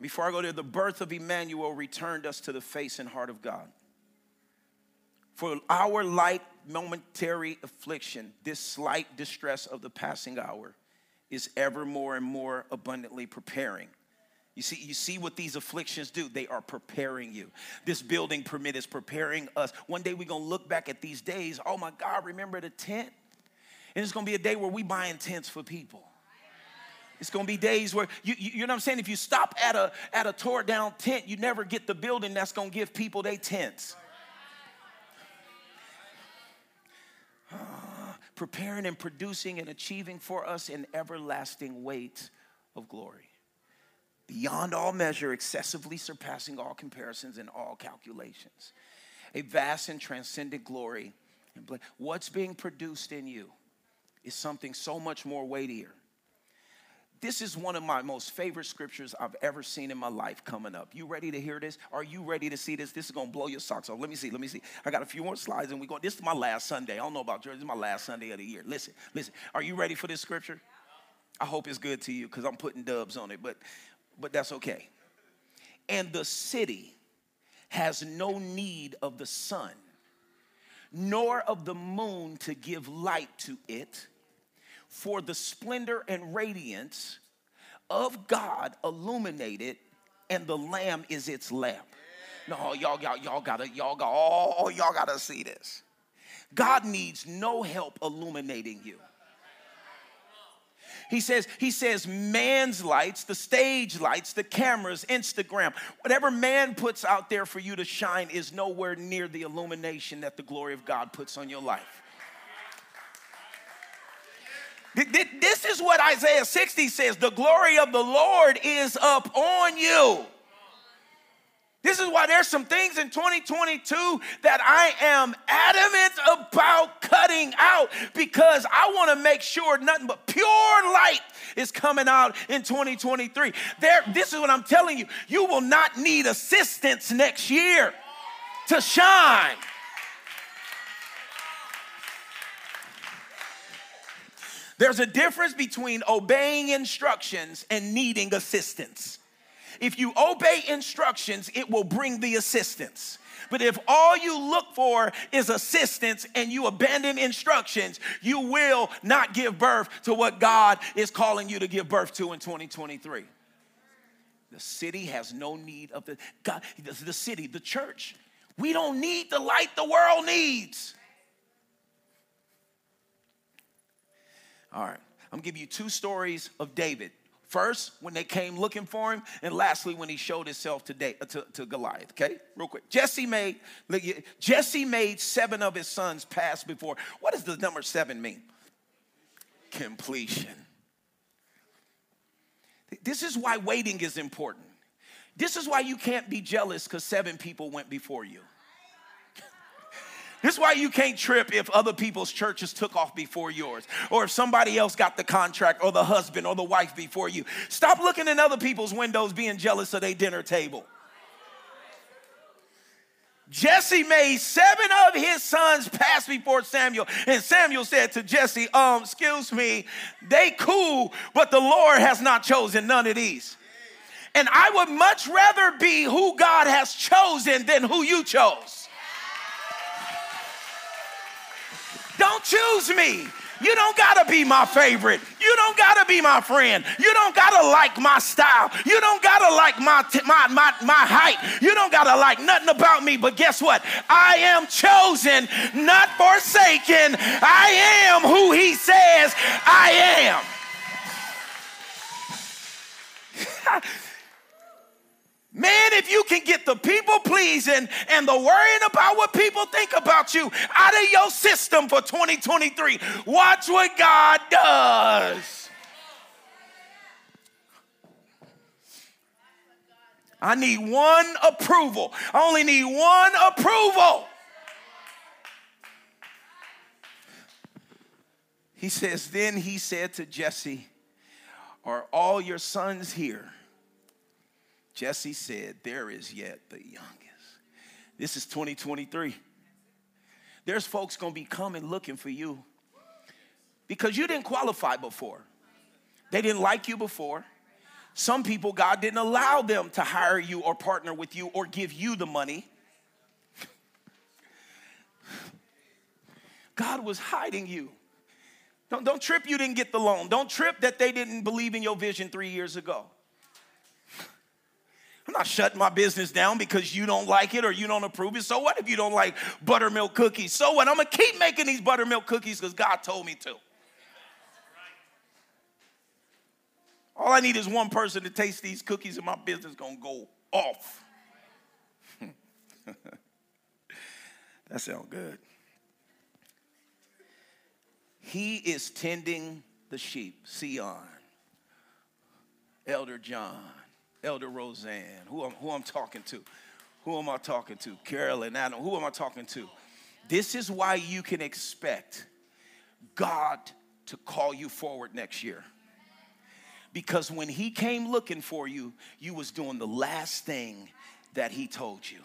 Before I go there, the birth of Emmanuel returned us to the face and heart of God. For our light momentary affliction, this slight distress of the passing hour, is ever more and more abundantly preparing. You see, you see what these afflictions do. They are preparing you. This building permit is preparing us. One day we're gonna look back at these days. Oh my God, remember the tent? And it's gonna be a day where we buying tents for people. It's gonna be days where you, you, you know what I'm saying? If you stop at a at a tore down tent, you never get the building that's gonna give people their tents. Preparing and producing and achieving for us an everlasting weight of glory. Beyond all measure, excessively surpassing all comparisons and all calculations. A vast and transcendent glory. And what's being produced in you is something so much more weightier this is one of my most favorite scriptures I've ever seen in my life coming up. You ready to hear this? Are you ready to see this? This is gonna blow your socks off. Let me see, let me see. I got a few more slides and we go. This is my last Sunday. I don't know about yours. This is my last Sunday of the year. Listen, listen. Are you ready for this scripture? I hope it's good to you because I'm putting dubs on it, but but that's okay. And the city has no need of the sun, nor of the moon to give light to it, for the splendor and radiance of God illuminated, and the Lamb is its lamp. No, y'all, y'all, y'all gotta, y'all got, oh, y'all gotta see this. God needs no help illuminating you. He says, he says, man's lights, the stage lights, the cameras, Instagram, whatever man puts out there for you to shine is nowhere near the illumination that the glory of God puts on your life. This is what Isaiah 60 says the glory of the Lord is up on you. This is why there's some things in 2022 that I am adamant about cutting out because I want to make sure nothing but pure light is coming out in 2023. There, this is what I'm telling you. You will not need assistance next year to shine. There's a difference between obeying instructions and needing assistance. If you obey instructions, it will bring the assistance. But if all you look for is assistance and you abandon instructions, you will not give birth to what God is calling you to give birth to in 2023. The city has no need of the God, the city, the church. We don't need the light the world needs. All right, I'm gonna give you two stories of David. First, when they came looking for him, and lastly, when he showed himself to, to, to Goliath. Okay, real quick. Jesse made Jesse made seven of his sons pass before. What does the number seven mean? Completion. This is why waiting is important. This is why you can't be jealous because seven people went before you. This is why you can't trip if other people's churches took off before yours, or if somebody else got the contract, or the husband or the wife before you. Stop looking in other people's windows being jealous of their dinner table. Jesse made seven of his sons pass before Samuel, and Samuel said to Jesse, Um, excuse me, they cool, but the Lord has not chosen none of these. And I would much rather be who God has chosen than who you chose. Don't choose me. You don't gotta be my favorite. You don't gotta be my friend. You don't gotta like my style. You don't gotta like my, t- my, my, my height. You don't gotta like nothing about me. But guess what? I am chosen, not forsaken. I am who he says I am. Man, if you can get the people pleasing and the worrying about what people think about you out of your system for 2023, watch what God does. I need one approval. I only need one approval. He says, Then he said to Jesse, Are all your sons here? Jesse said, There is yet the youngest. This is 2023. There's folks gonna be coming looking for you because you didn't qualify before. They didn't like you before. Some people, God didn't allow them to hire you or partner with you or give you the money. God was hiding you. Don't, don't trip you didn't get the loan. Don't trip that they didn't believe in your vision three years ago. I'm not shutting my business down because you don't like it or you don't approve it. So what if you don't like buttermilk cookies? So what? I'm gonna keep making these buttermilk cookies because God told me to. All I need is one person to taste these cookies and my business gonna go off. that sounds good. He is tending the sheep, Sion, Elder John. Elder Roseanne, who I'm, who I'm talking to. Who am I talking to? Carolyn, Adam, who am I talking to? This is why you can expect God to call you forward next year. Because when he came looking for you, you was doing the last thing that he told you.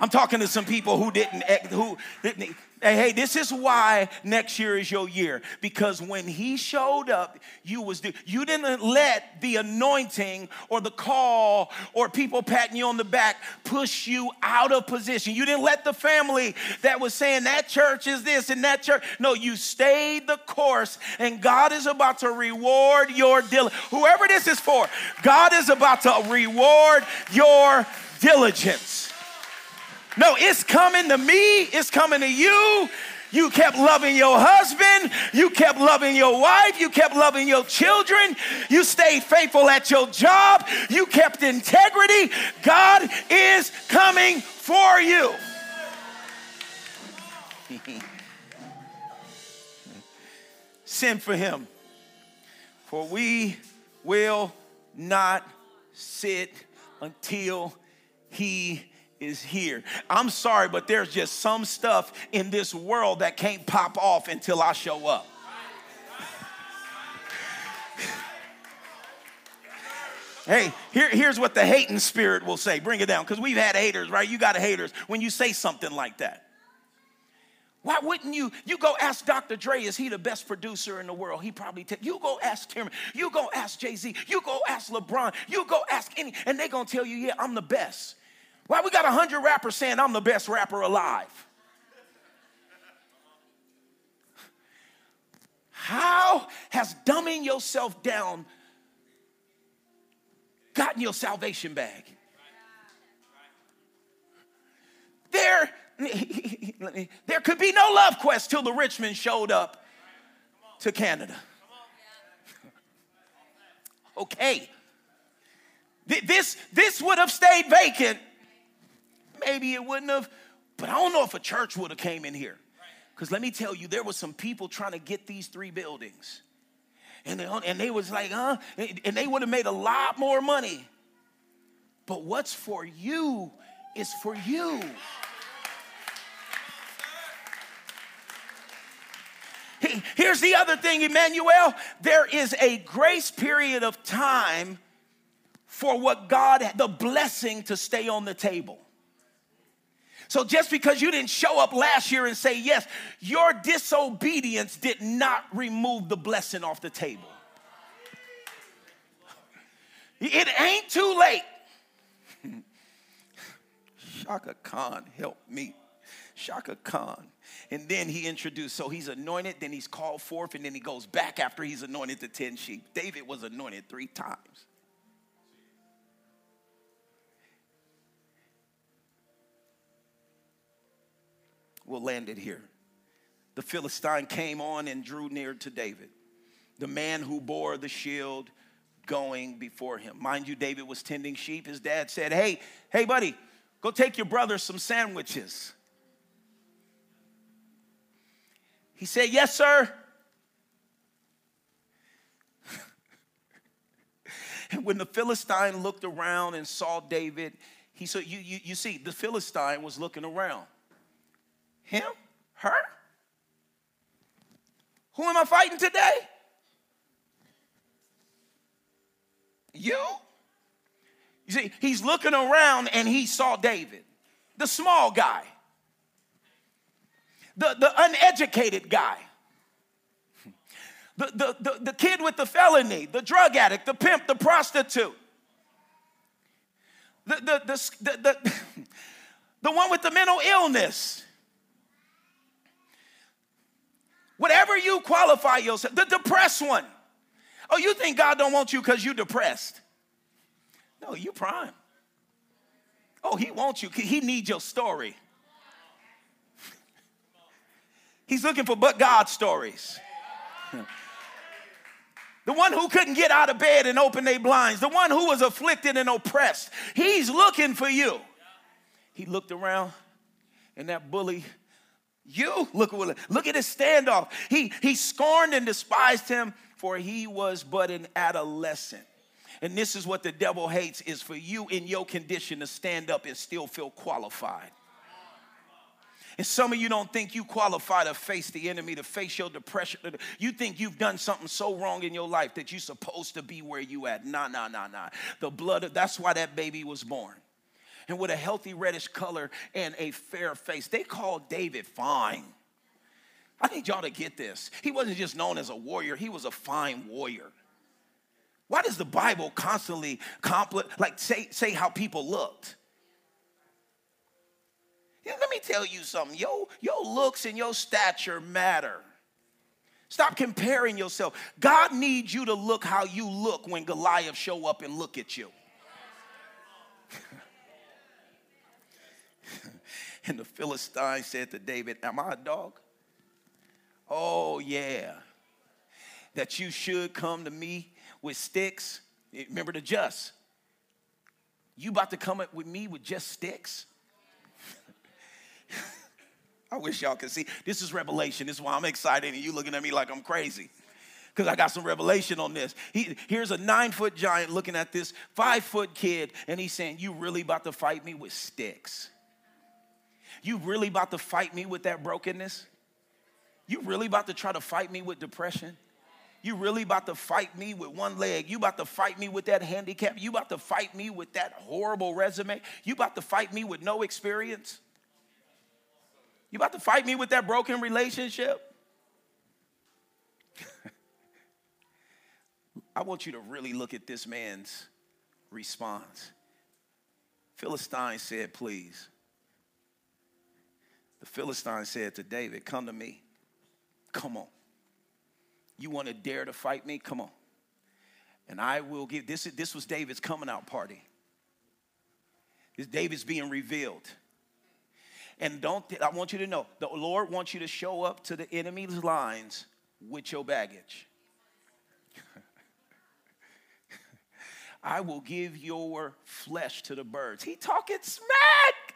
I'm talking to some people who didn't who didn't Hey, this is why next year is your year. Because when he showed up, you was you didn't let the anointing or the call or people patting you on the back push you out of position. You didn't let the family that was saying that church is this and that church. No, you stayed the course, and God is about to reward your diligence. Whoever this is for, God is about to reward your diligence. No, it's coming to me, it's coming to you. You kept loving your husband. You kept loving your wife. You kept loving your children. You stayed faithful at your job. You kept integrity. God is coming for you. Send for him, for we will not sit until he is here. I'm sorry, but there's just some stuff in this world that can't pop off until I show up. Hey, here, here's what the hating spirit will say. Bring it down, because we've had haters, right? You got haters when you say something like that. Why wouldn't you? You go ask Dr. Dre, is he the best producer in the world? He probably tell you go ask Tim, you go ask Jay-Z, you go ask LeBron, you go ask any, and they're gonna tell you, yeah, I'm the best. Why we got a hundred rappers saying I'm the best rapper alive? How has dumbing yourself down gotten your salvation bag? There, there could be no love quest till the Richmond showed up to Canada. Okay. This, this would have stayed vacant maybe it wouldn't have. But I don't know if a church would have came in here. Because let me tell you, there was some people trying to get these three buildings. And they, and they was like, huh? And they would have made a lot more money. But what's for you is for you. Here's the other thing, Emmanuel. There is a grace period of time for what God, the blessing to stay on the table. So just because you didn't show up last year and say yes, your disobedience did not remove the blessing off the table. It ain't too late. Chaka Khan, help me. Chaka Khan. And then he introduced, so he's anointed, then he's called forth, and then he goes back after he's anointed the 10 sheep. David was anointed three times. We'll land it here. The Philistine came on and drew near to David, the man who bore the shield going before him. Mind you, David was tending sheep. His dad said, Hey, hey, buddy, go take your brother some sandwiches. He said, Yes, sir. and when the Philistine looked around and saw David, he said, you, you, you see, the Philistine was looking around. Him? Her? Who am I fighting today? You? You see, he's looking around and he saw David, the small guy, the, the uneducated guy, the, the, the, the kid with the felony, the drug addict, the pimp, the prostitute, the, the, the, the, the, the one with the mental illness Whatever you qualify yourself, the depressed one. Oh, you think God don't want you because you're depressed? No, you prime. Oh, he wants you. He needs your story. He's looking for but God stories. The one who couldn't get out of bed and open their blinds. The one who was afflicted and oppressed. He's looking for you. He looked around and that bully you look at look at his standoff. He he scorned and despised him, for he was but an adolescent. And this is what the devil hates is for you in your condition to stand up and still feel qualified. And some of you don't think you qualify to face the enemy, to face your depression. You think you've done something so wrong in your life that you're supposed to be where you at. Nah, nah, nah, nah. The blood, of, that's why that baby was born. And with a healthy reddish color and a fair face. They called David fine. I need y'all to get this. He wasn't just known as a warrior, he was a fine warrior. Why does the Bible constantly compli- like say, say how people looked? let me tell you something. Your, your looks and your stature matter. Stop comparing yourself. God needs you to look how you look when Goliath show up and look at you. and the Philistine said to David, Am I a dog? Oh, yeah. That you should come to me with sticks. Eh, remember the just. You about to come up with me with just sticks? I wish y'all could see. This is revelation. This is why I'm excited, and you looking at me like I'm crazy. Because I got some revelation on this. He, here's a nine foot giant looking at this five foot kid, and he's saying, You really about to fight me with sticks? You really about to fight me with that brokenness? You really about to try to fight me with depression? You really about to fight me with one leg. You about to fight me with that handicap. You about to fight me with that horrible resume. You about to fight me with no experience. You about to fight me with that broken relationship? I want you to really look at this man's response. Philistine said, Please. The Philistine said to David, Come to me. Come on. You want to dare to fight me? Come on. And I will give this. This was David's coming out party. This David's being revealed. And don't, I want you to know, the Lord wants you to show up to the enemy's lines with your baggage. I will give your flesh to the birds. He talking smack.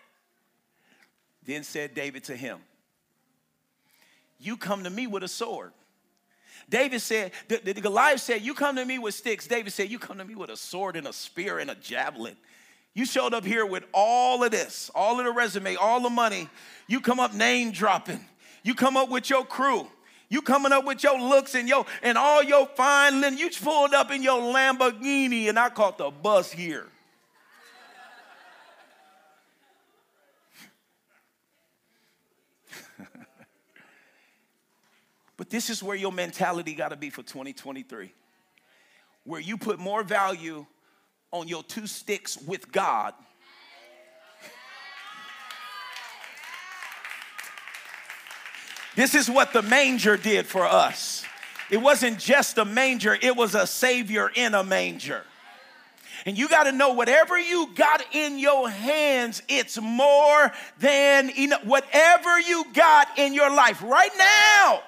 Then said David to him, You come to me with a sword. David said, the, the, Goliath said, You come to me with sticks. David said, You come to me with a sword and a spear and a javelin. You showed up here with all of this, all of the resume, all the money. You come up name dropping. You come up with your crew. You coming up with your looks and your and all your fine linen. You pulled up in your Lamborghini, and I caught the bus here. But this is where your mentality got to be for 2023, where you put more value on your two sticks with God. This is what the manger did for us. It wasn't just a manger, it was a savior in a manger. And you got to know whatever you got in your hands, it's more than enough. Whatever you got in your life right now,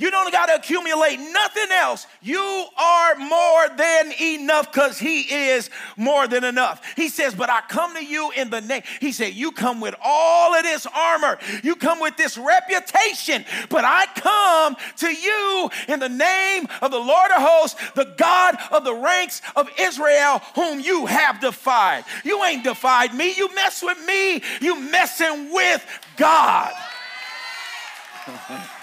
you don't got to accumulate nothing else. You are more than enough because He is more than enough. He says, But I come to you in the name. He said, You come with all of this armor, you come with this reputation, but I come to you in the name of the Lord of hosts, the God of the ranks of Israel, whom you have defied. You ain't defied me. You mess with me, you messing with God.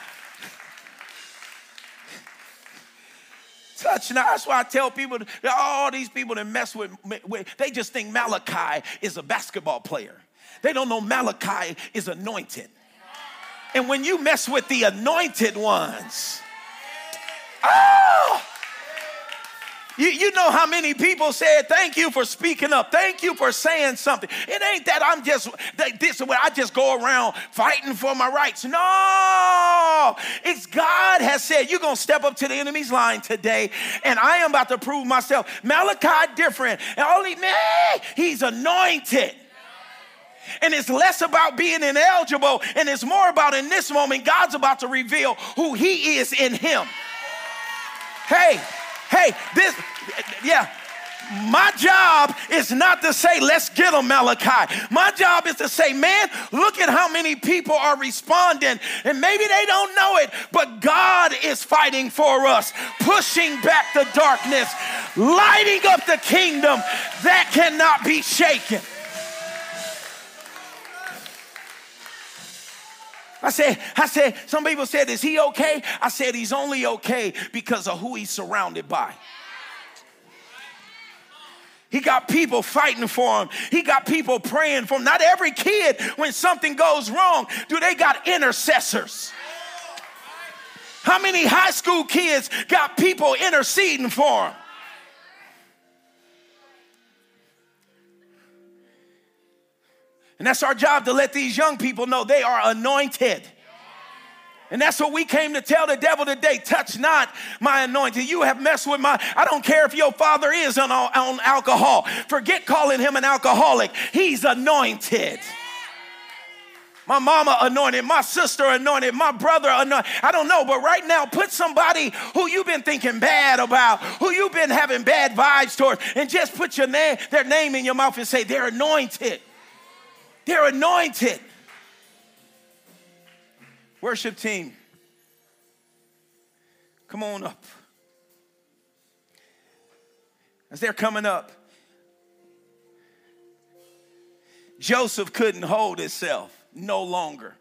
touch. Now, that's why I tell people, all these people that mess with, with, they just think Malachi is a basketball player. They don't know Malachi is anointed. And when you mess with the anointed ones, oh, you, you know how many people said, Thank you for speaking up. Thank you for saying something. It ain't that I'm just, that this is where I just go around fighting for my rights. No, it's God has said, You're to step up to the enemy's line today, and I am about to prove myself. Malachi different. And only, man, he's anointed. And it's less about being ineligible, and it's more about in this moment, God's about to reveal who He is in Him. Hey, hey, this, yeah. My job is not to say, let's get them, Malachi. My job is to say, man, look at how many people are responding. And maybe they don't know it, but God is fighting for us, pushing back the darkness, lighting up the kingdom that cannot be shaken. I said, I said, some people said, is he okay? I said, he's only okay because of who he's surrounded by. He got people fighting for him. He got people praying for him. Not every kid, when something goes wrong, do they got intercessors? How many high school kids got people interceding for them? And that's our job to let these young people know they are anointed. And that's what we came to tell the devil today. Touch not my anointing. You have messed with my, I don't care if your father is on, on alcohol. Forget calling him an alcoholic. He's anointed. My mama anointed, my sister anointed, my brother anointed. I don't know, but right now, put somebody who you've been thinking bad about, who you've been having bad vibes towards, and just put your name, their name in your mouth and say, they're anointed. They're anointed. Worship team, come on up. As they're coming up, Joseph couldn't hold himself no longer.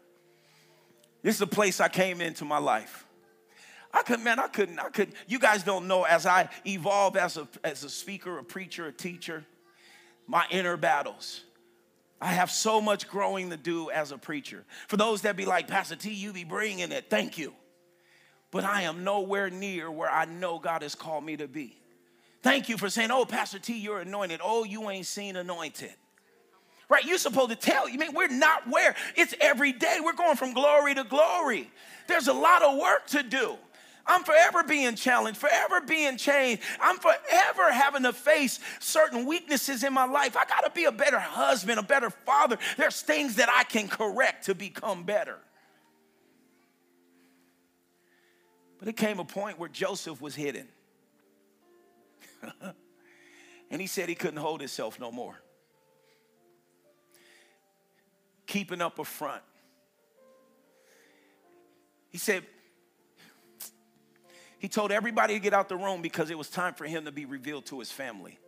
This is a place I came into my life. I could, man, I couldn't, I couldn't. You guys don't know as I evolve as a, as a speaker, a preacher, a teacher, my inner battles. I have so much growing to do as a preacher. For those that be like, Pastor T, you be bringing it. Thank you. But I am nowhere near where I know God has called me to be. Thank you for saying, oh, Pastor T, you're anointed. Oh, you ain't seen anointed. Right? You're supposed to tell. You mean we're not where? It's every day. We're going from glory to glory. There's a lot of work to do. I'm forever being challenged, forever being changed. I'm forever having to face certain weaknesses in my life. I got to be a better husband, a better father. There's things that I can correct to become better. But it came a point where Joseph was hidden. and he said he couldn't hold himself no more. Keeping up a front. He said, he told everybody to get out the room because it was time for him to be revealed to his family.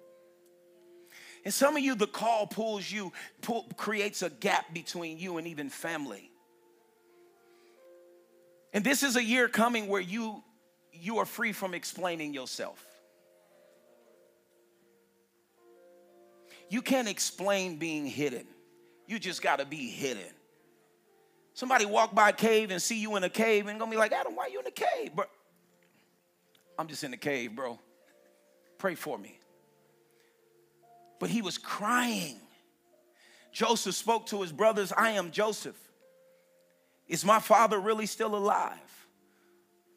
And some of you, the call pulls you, pull, creates a gap between you and even family. And this is a year coming where you you are free from explaining yourself. You can't explain being hidden. You just got to be hidden. Somebody walk by a cave and see you in a cave and gonna be like, Adam, why are you in a cave? But I'm just in the cave, bro. Pray for me. But he was crying. Joseph spoke to his brothers, I am Joseph. Is my father really still alive?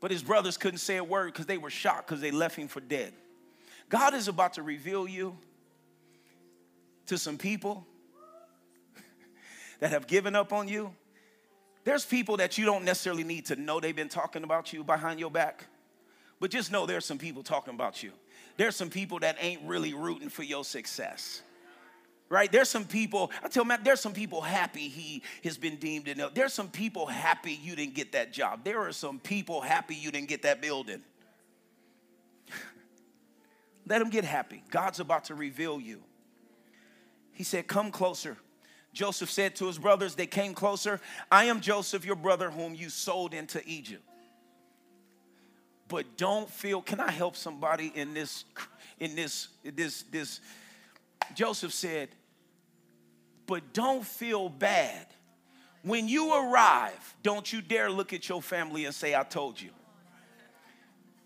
But his brothers couldn't say a word because they were shocked because they left him for dead. God is about to reveal you to some people that have given up on you. There's people that you don't necessarily need to know they've been talking about you behind your back. But just know there's some people talking about you. There's some people that ain't really rooting for your success. Right? There's some people, I tell Matt, there's some people happy he has been deemed know. There's some people happy you didn't get that job. There are some people happy you didn't get that building. Let them get happy. God's about to reveal you. He said, Come closer. Joseph said to his brothers, they came closer. I am Joseph, your brother, whom you sold into Egypt but don't feel can i help somebody in this in this this this? Joseph said but don't feel bad. When you arrive don't you dare look at your family and say i told you.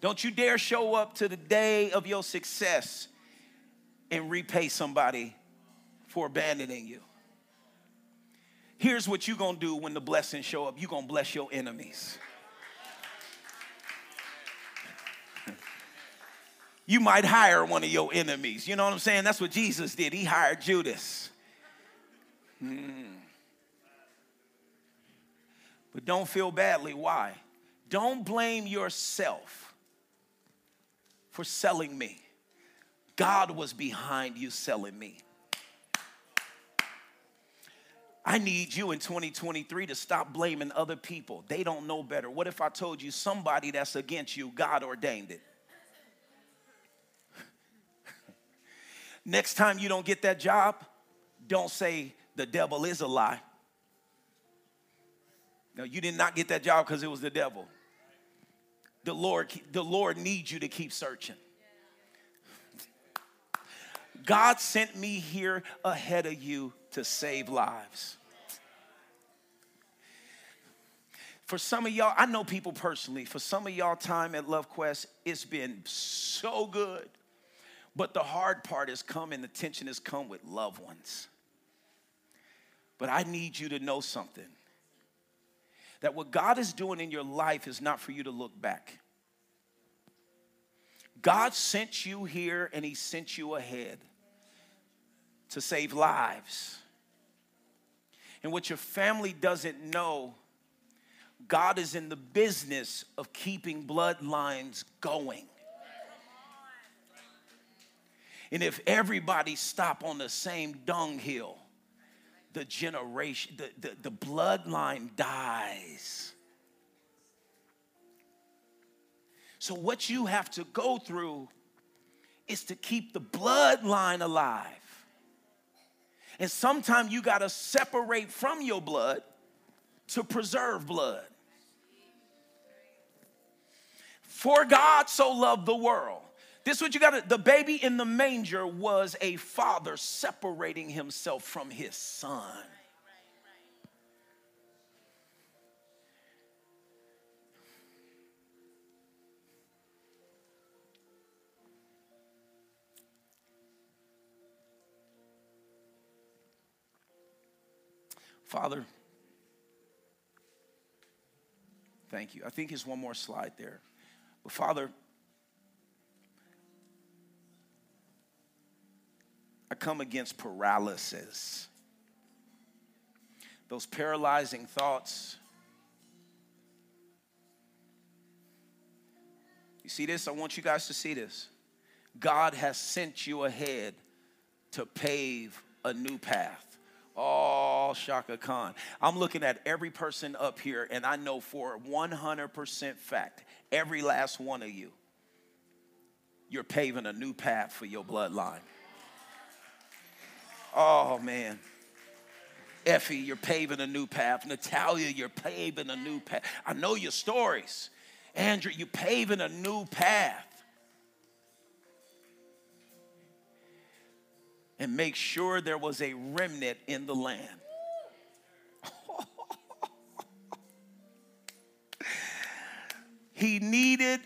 Don't you dare show up to the day of your success and repay somebody for abandoning you. Here's what you're gonna do when the blessings show up. You're gonna bless your enemies you might hire one of your enemies. You know what I'm saying? That's what Jesus did. He hired Judas. Hmm. But don't feel badly. Why? Don't blame yourself for selling me. God was behind you selling me. I need you in 2023 to stop blaming other people. They don't know better. What if I told you somebody that's against you, God ordained it? Next time you don't get that job, don't say the devil is a lie. No, you did not get that job because it was the devil. The Lord, the Lord needs you to keep searching. God sent me here ahead of you to save lives. For some of y'all, I know people personally, for some of y'all, time at Love Quest, it's been so good. But the hard part has come and the tension has come with loved ones. But I need you to know something that what God is doing in your life is not for you to look back. God sent you here and He sent you ahead to save lives. And what your family doesn't know, God is in the business of keeping bloodlines going. And if everybody stop on the same dunghill, the generation, the, the, the bloodline dies. So, what you have to go through is to keep the bloodline alive. And sometimes you got to separate from your blood to preserve blood. For God so loved the world. This is what you got the baby in the manger was a father separating himself from his son. Father, thank you. I think there's one more slide there. But Father, I come against paralysis. Those paralyzing thoughts. You see this? I want you guys to see this. God has sent you ahead to pave a new path. Oh, Chaka Khan. I'm looking at every person up here, and I know for 100% fact, every last one of you, you're paving a new path for your bloodline. Oh, man. Effie, you're paving a new path. Natalia, you're paving a new path. I know your stories. Andrew, you're paving a new path. and make sure there was a remnant in the land. he needed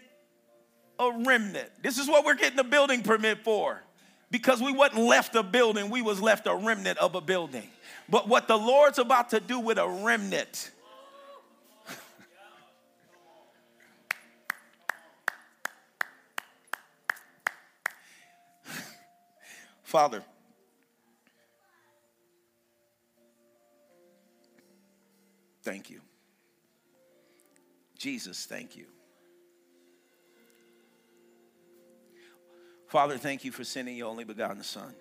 a remnant. This is what we're getting a building permit for. Because we wasn't left a building, we was left a remnant of a building. But what the Lord's about to do with a remnant. Father, thank you. Jesus, thank you. Father, thank you for sending your only begotten Son.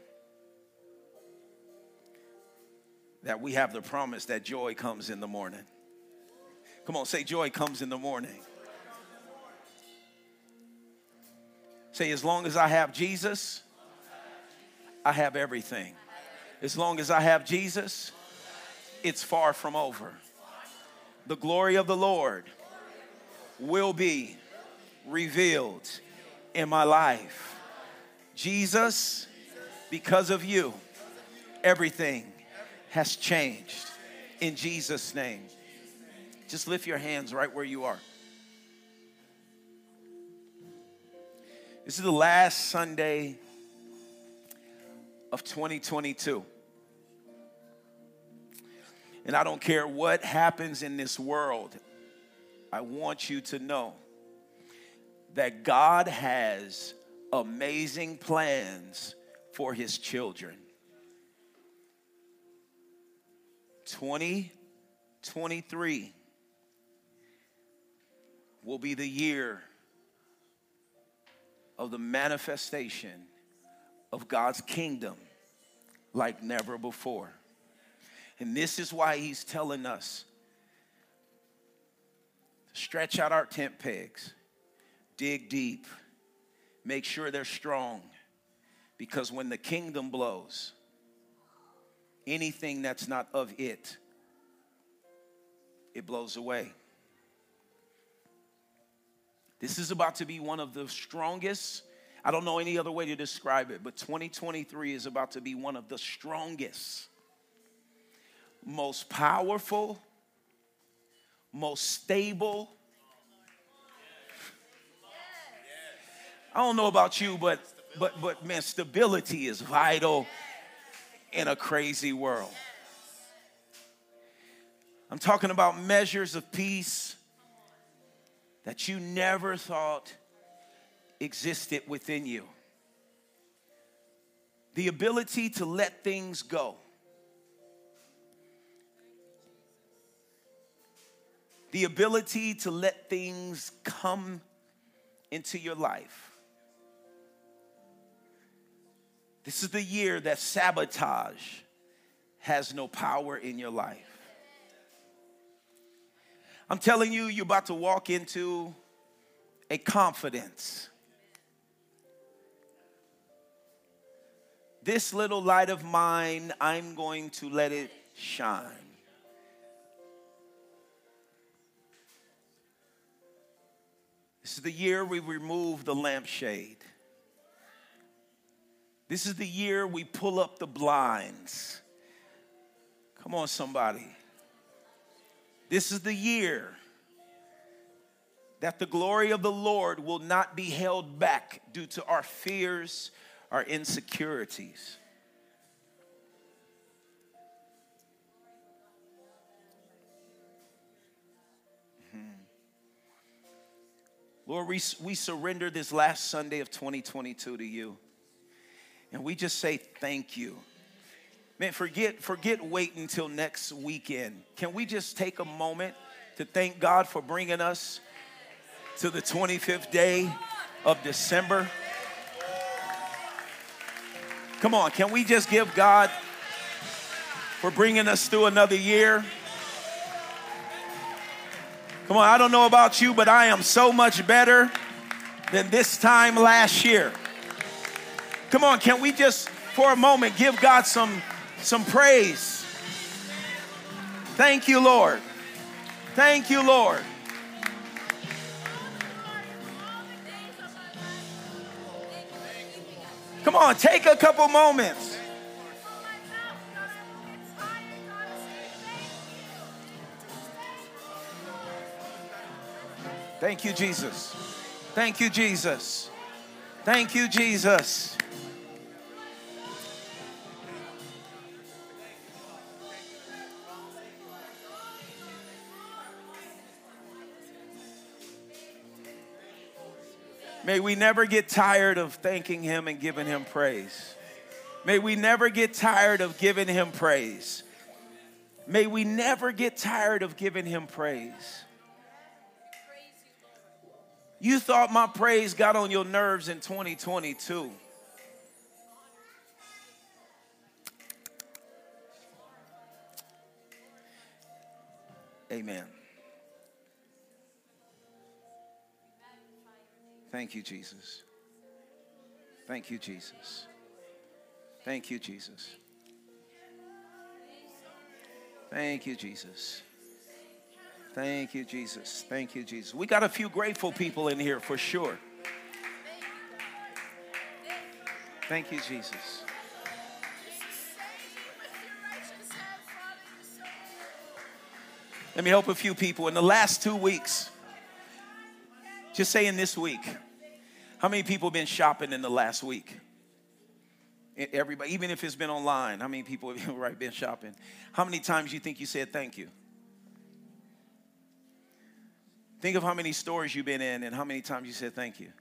That we have the promise that joy comes in the morning. Come on, say, joy comes in the morning. Say, as long as I have Jesus, I have everything. As long as I have Jesus, it's far from over the glory of the Lord will be revealed in my life. Jesus, because of you, everything has changed in Jesus' name. Just lift your hands right where you are. This is the last Sunday of 2022. And I don't care what happens in this world, I want you to know that God has amazing plans for his children. 2023 will be the year of the manifestation of God's kingdom like never before. And this is why he's telling us stretch out our tent pegs, dig deep, make sure they're strong. Because when the kingdom blows, anything that's not of it, it blows away. This is about to be one of the strongest. I don't know any other way to describe it, but 2023 is about to be one of the strongest, most powerful, most stable. I don't know about you, but but but man, stability is vital in a crazy world. I'm talking about measures of peace that you never thought existed within you. The ability to let things go. The ability to let things come into your life. This is the year that sabotage has no power in your life. I'm telling you, you're about to walk into a confidence. This little light of mine, I'm going to let it shine. This is the year we remove the lampshade. This is the year we pull up the blinds. Come on, somebody. This is the year that the glory of the Lord will not be held back due to our fears, our insecurities. Hmm. Lord, we, we surrender this last Sunday of 2022 to you. And we just say thank you. Man, forget, forget waiting until next weekend. Can we just take a moment to thank God for bringing us to the 25th day of December? Come on, can we just give God for bringing us through another year? Come on, I don't know about you, but I am so much better than this time last year. Come on, can we just for a moment give God some some praise. Thank you, Lord. Thank you, Lord. Come on, take a couple moments. Thank you, Jesus. Thank you, Jesus. Thank you, Jesus. May we never get tired of thanking Him and giving Him praise. May we never get tired of giving Him praise. May we never get tired of giving Him praise. You thought my praise got on your nerves in 2022. Amen. Thank you, Jesus. Thank you, Jesus. Thank you, Jesus. Thank you, Jesus. Thank you, Jesus. Thank you, Jesus. We got a few grateful people in here for sure. Thank you, Jesus. Let me help a few people. In the last two weeks, just say in this week. How many people have been shopping in the last week? Everybody, even if it's been online, how many people have right, been shopping? How many times you think you said thank you? Think of how many stores you've been in and how many times you said thank you.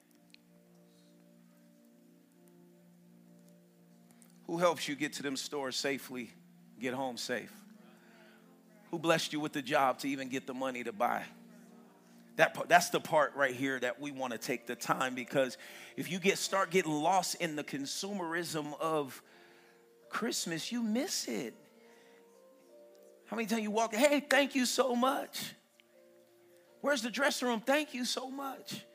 Who helps you get to them stores safely, get home safe? Who blessed you with the job to even get the money to buy? That, that's the part right here that we want to take the time because if you get start getting lost in the consumerism of Christmas, you miss it. How many times you walk, hey, thank you so much. Where's the dressing room? Thank you so much.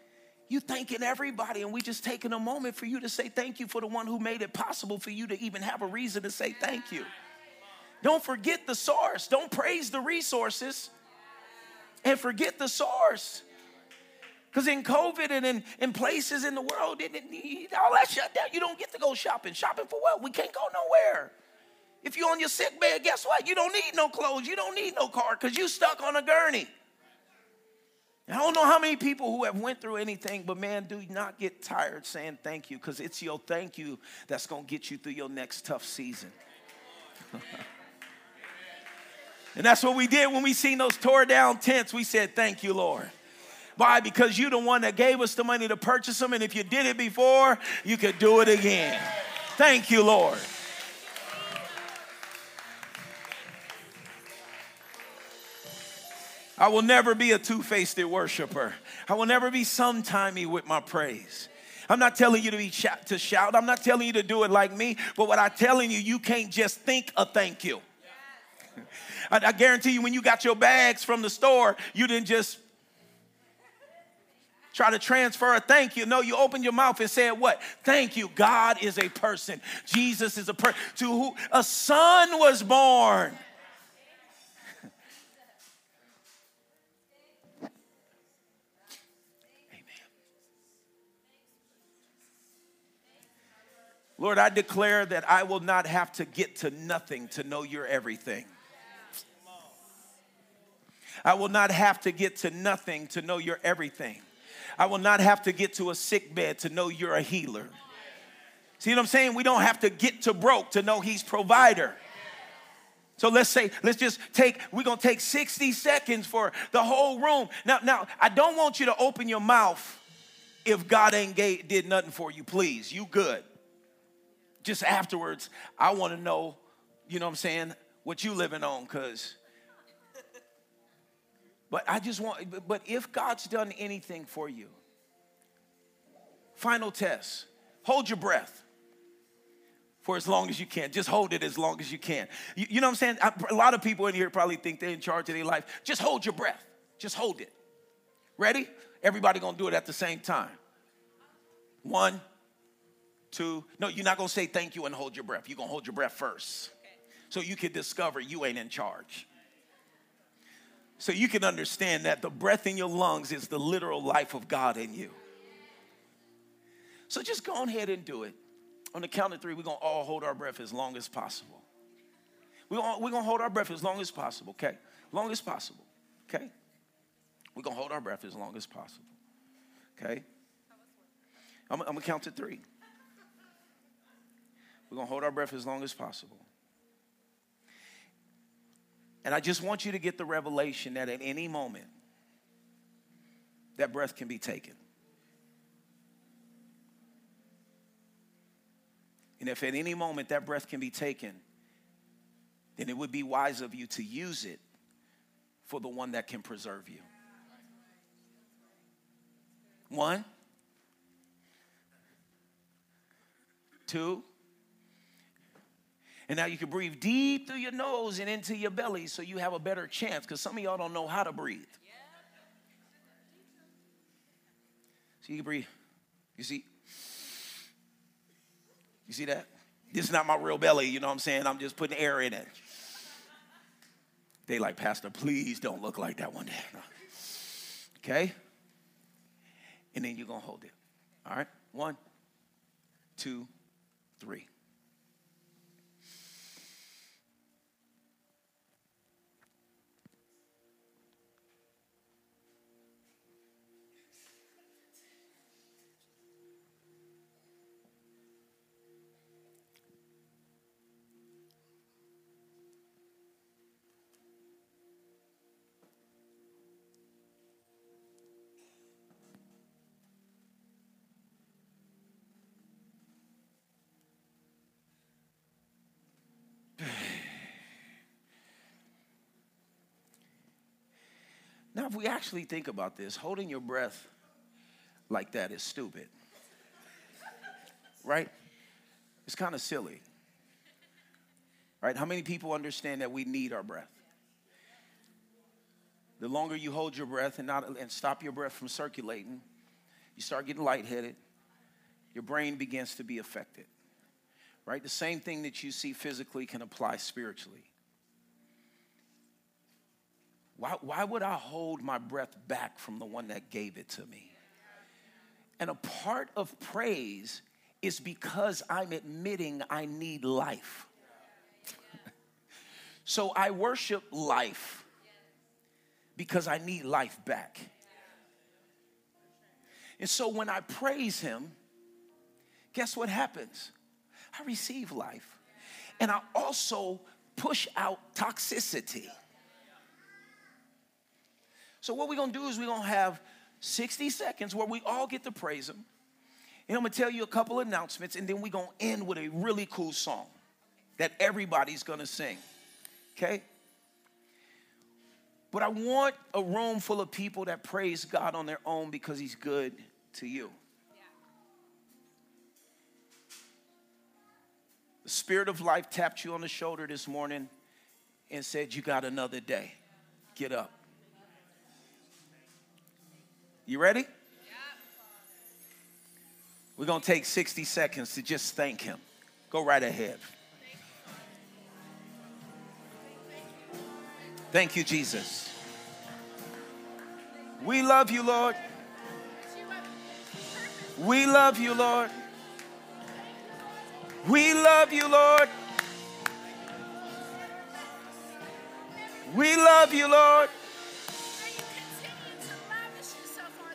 You thanking everybody, and we just taking a moment for you to say thank you for the one who made it possible for you to even have a reason to say thank you. Don't forget the source. Don't praise the resources. And forget the source. Because in COVID and in, in places in the world, it, it, all that shut down. You don't get to go shopping. Shopping for what? We can't go nowhere. If you're on your sick bed, guess what? You don't need no clothes. You don't need no car because you stuck on a gurney. I don't know how many people who have went through anything, but man, do not get tired saying thank you because it's your thank you that's going to get you through your next tough season. and that's what we did when we seen those tore down tents. We said, thank you, Lord. Why? Because you're the one that gave us the money to purchase them, and if you did it before, you could do it again. Thank you, Lord. I will never be a two faced worshiper. I will never be sometimey with my praise. I'm not telling you to be to shout. I'm not telling you to do it like me. But what I'm telling you, you can't just think a thank you. I, I guarantee you, when you got your bags from the store, you didn't just try to transfer a thank you. No, you opened your mouth and said what? Thank you. God is a person. Jesus is a person to who a son was born. Amen. Lord, I declare that I will not have to get to nothing to know you're everything. I will not have to get to nothing to know you're everything. I will not have to get to a sick bed to know you're a healer. See what I'm saying? We don't have to get to broke to know he's provider. So let's say, let's just take, we're gonna take 60 seconds for the whole room. Now, now, I don't want you to open your mouth if God ain't gave, did nothing for you, please. You good just afterwards, I want to know, you know what I'm saying, what you living on, because. But I just want, but if God's done anything for you, final test, hold your breath for as long as you can. Just hold it as long as you can. You, you know what I'm saying? I, a lot of people in here probably think they're in charge of their life. Just hold your breath. Just hold it. Ready? Everybody gonna do it at the same time. One, two. No, you're not gonna say thank you and hold your breath. You're gonna hold your breath first. So you can discover you ain't in charge. So you can understand that the breath in your lungs is the literal life of God in you. So just go ahead and do it. On the count of three, we're gonna all hold our breath as long as possible. We're gonna, we're gonna hold our breath as long as possible, okay? Long as possible, okay? We're gonna hold our breath as long as possible, okay? I'm, I'm gonna count to three. We're to hold our breath as long as possible. And I just want you to get the revelation that at any moment, that breath can be taken. And if at any moment that breath can be taken, then it would be wise of you to use it for the one that can preserve you. One, two, and now you can breathe deep through your nose and into your belly so you have a better chance because some of y'all don't know how to breathe. So you can breathe. You see? You see that? This is not my real belly, you know what I'm saying? I'm just putting air in it. They like, Pastor, please don't look like that one day. Okay? And then you're to hold it. All right? One, two, three. If we actually think about this, holding your breath like that is stupid. right? It's kind of silly. Right? How many people understand that we need our breath? The longer you hold your breath and not and stop your breath from circulating, you start getting lightheaded. Your brain begins to be affected. Right? The same thing that you see physically can apply spiritually. Why, why would I hold my breath back from the one that gave it to me? And a part of praise is because I'm admitting I need life. so I worship life because I need life back. And so when I praise Him, guess what happens? I receive life. And I also push out toxicity. So, what we're gonna do is we're gonna have 60 seconds where we all get to praise Him. And I'm gonna tell you a couple announcements, and then we're gonna end with a really cool song that everybody's gonna sing. Okay? But I want a room full of people that praise God on their own because He's good to you. The Spirit of life tapped you on the shoulder this morning and said, You got another day. Get up. You ready? We're going to take 60 seconds to just thank Him. Go right ahead. Thank you, Jesus. We love you, Lord. We love you, Lord. We love you, Lord. We love you, Lord.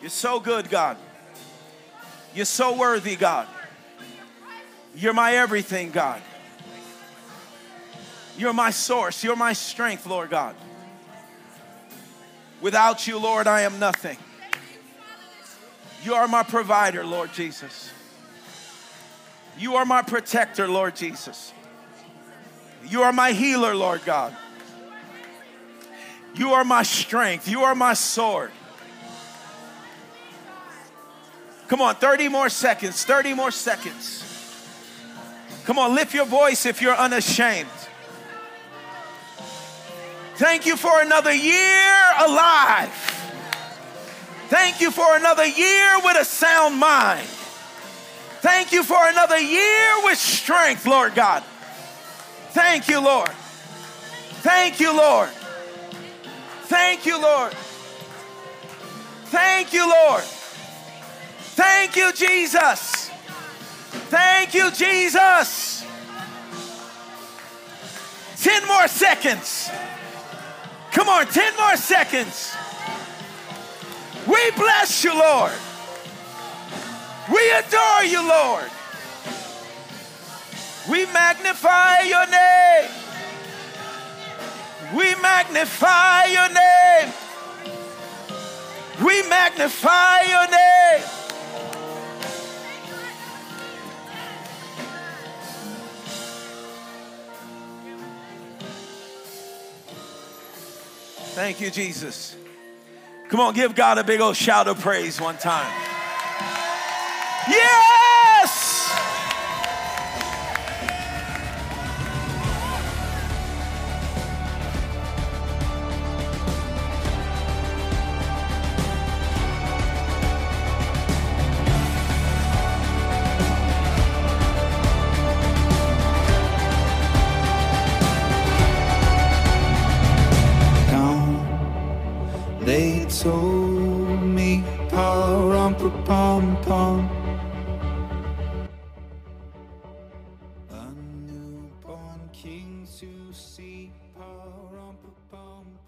You're so good, God. You're so worthy, God. You're my everything, God. You're my source. You're my strength, Lord God. Without you, Lord, I am nothing. You are my provider, Lord Jesus. You are my protector, Lord Jesus. You are my healer, Lord God. You are my strength. You are my sword. Come on, 30 more seconds, 30 more seconds. Come on, lift your voice if you're unashamed. Thank you for another year alive. Thank you for another year with a sound mind. Thank you for another year with strength, Lord God. Thank you, Lord. Thank you, Lord. Thank you, Lord. Thank you, Lord. Thank you, Jesus. Thank you, Jesus. 10 more seconds. Come on, 10 more seconds. We bless you, Lord. We adore you, Lord. We magnify your name. We magnify your name. We magnify your name. Thank you, Jesus. Come on, give God a big old shout of praise one time. Yes! Newborn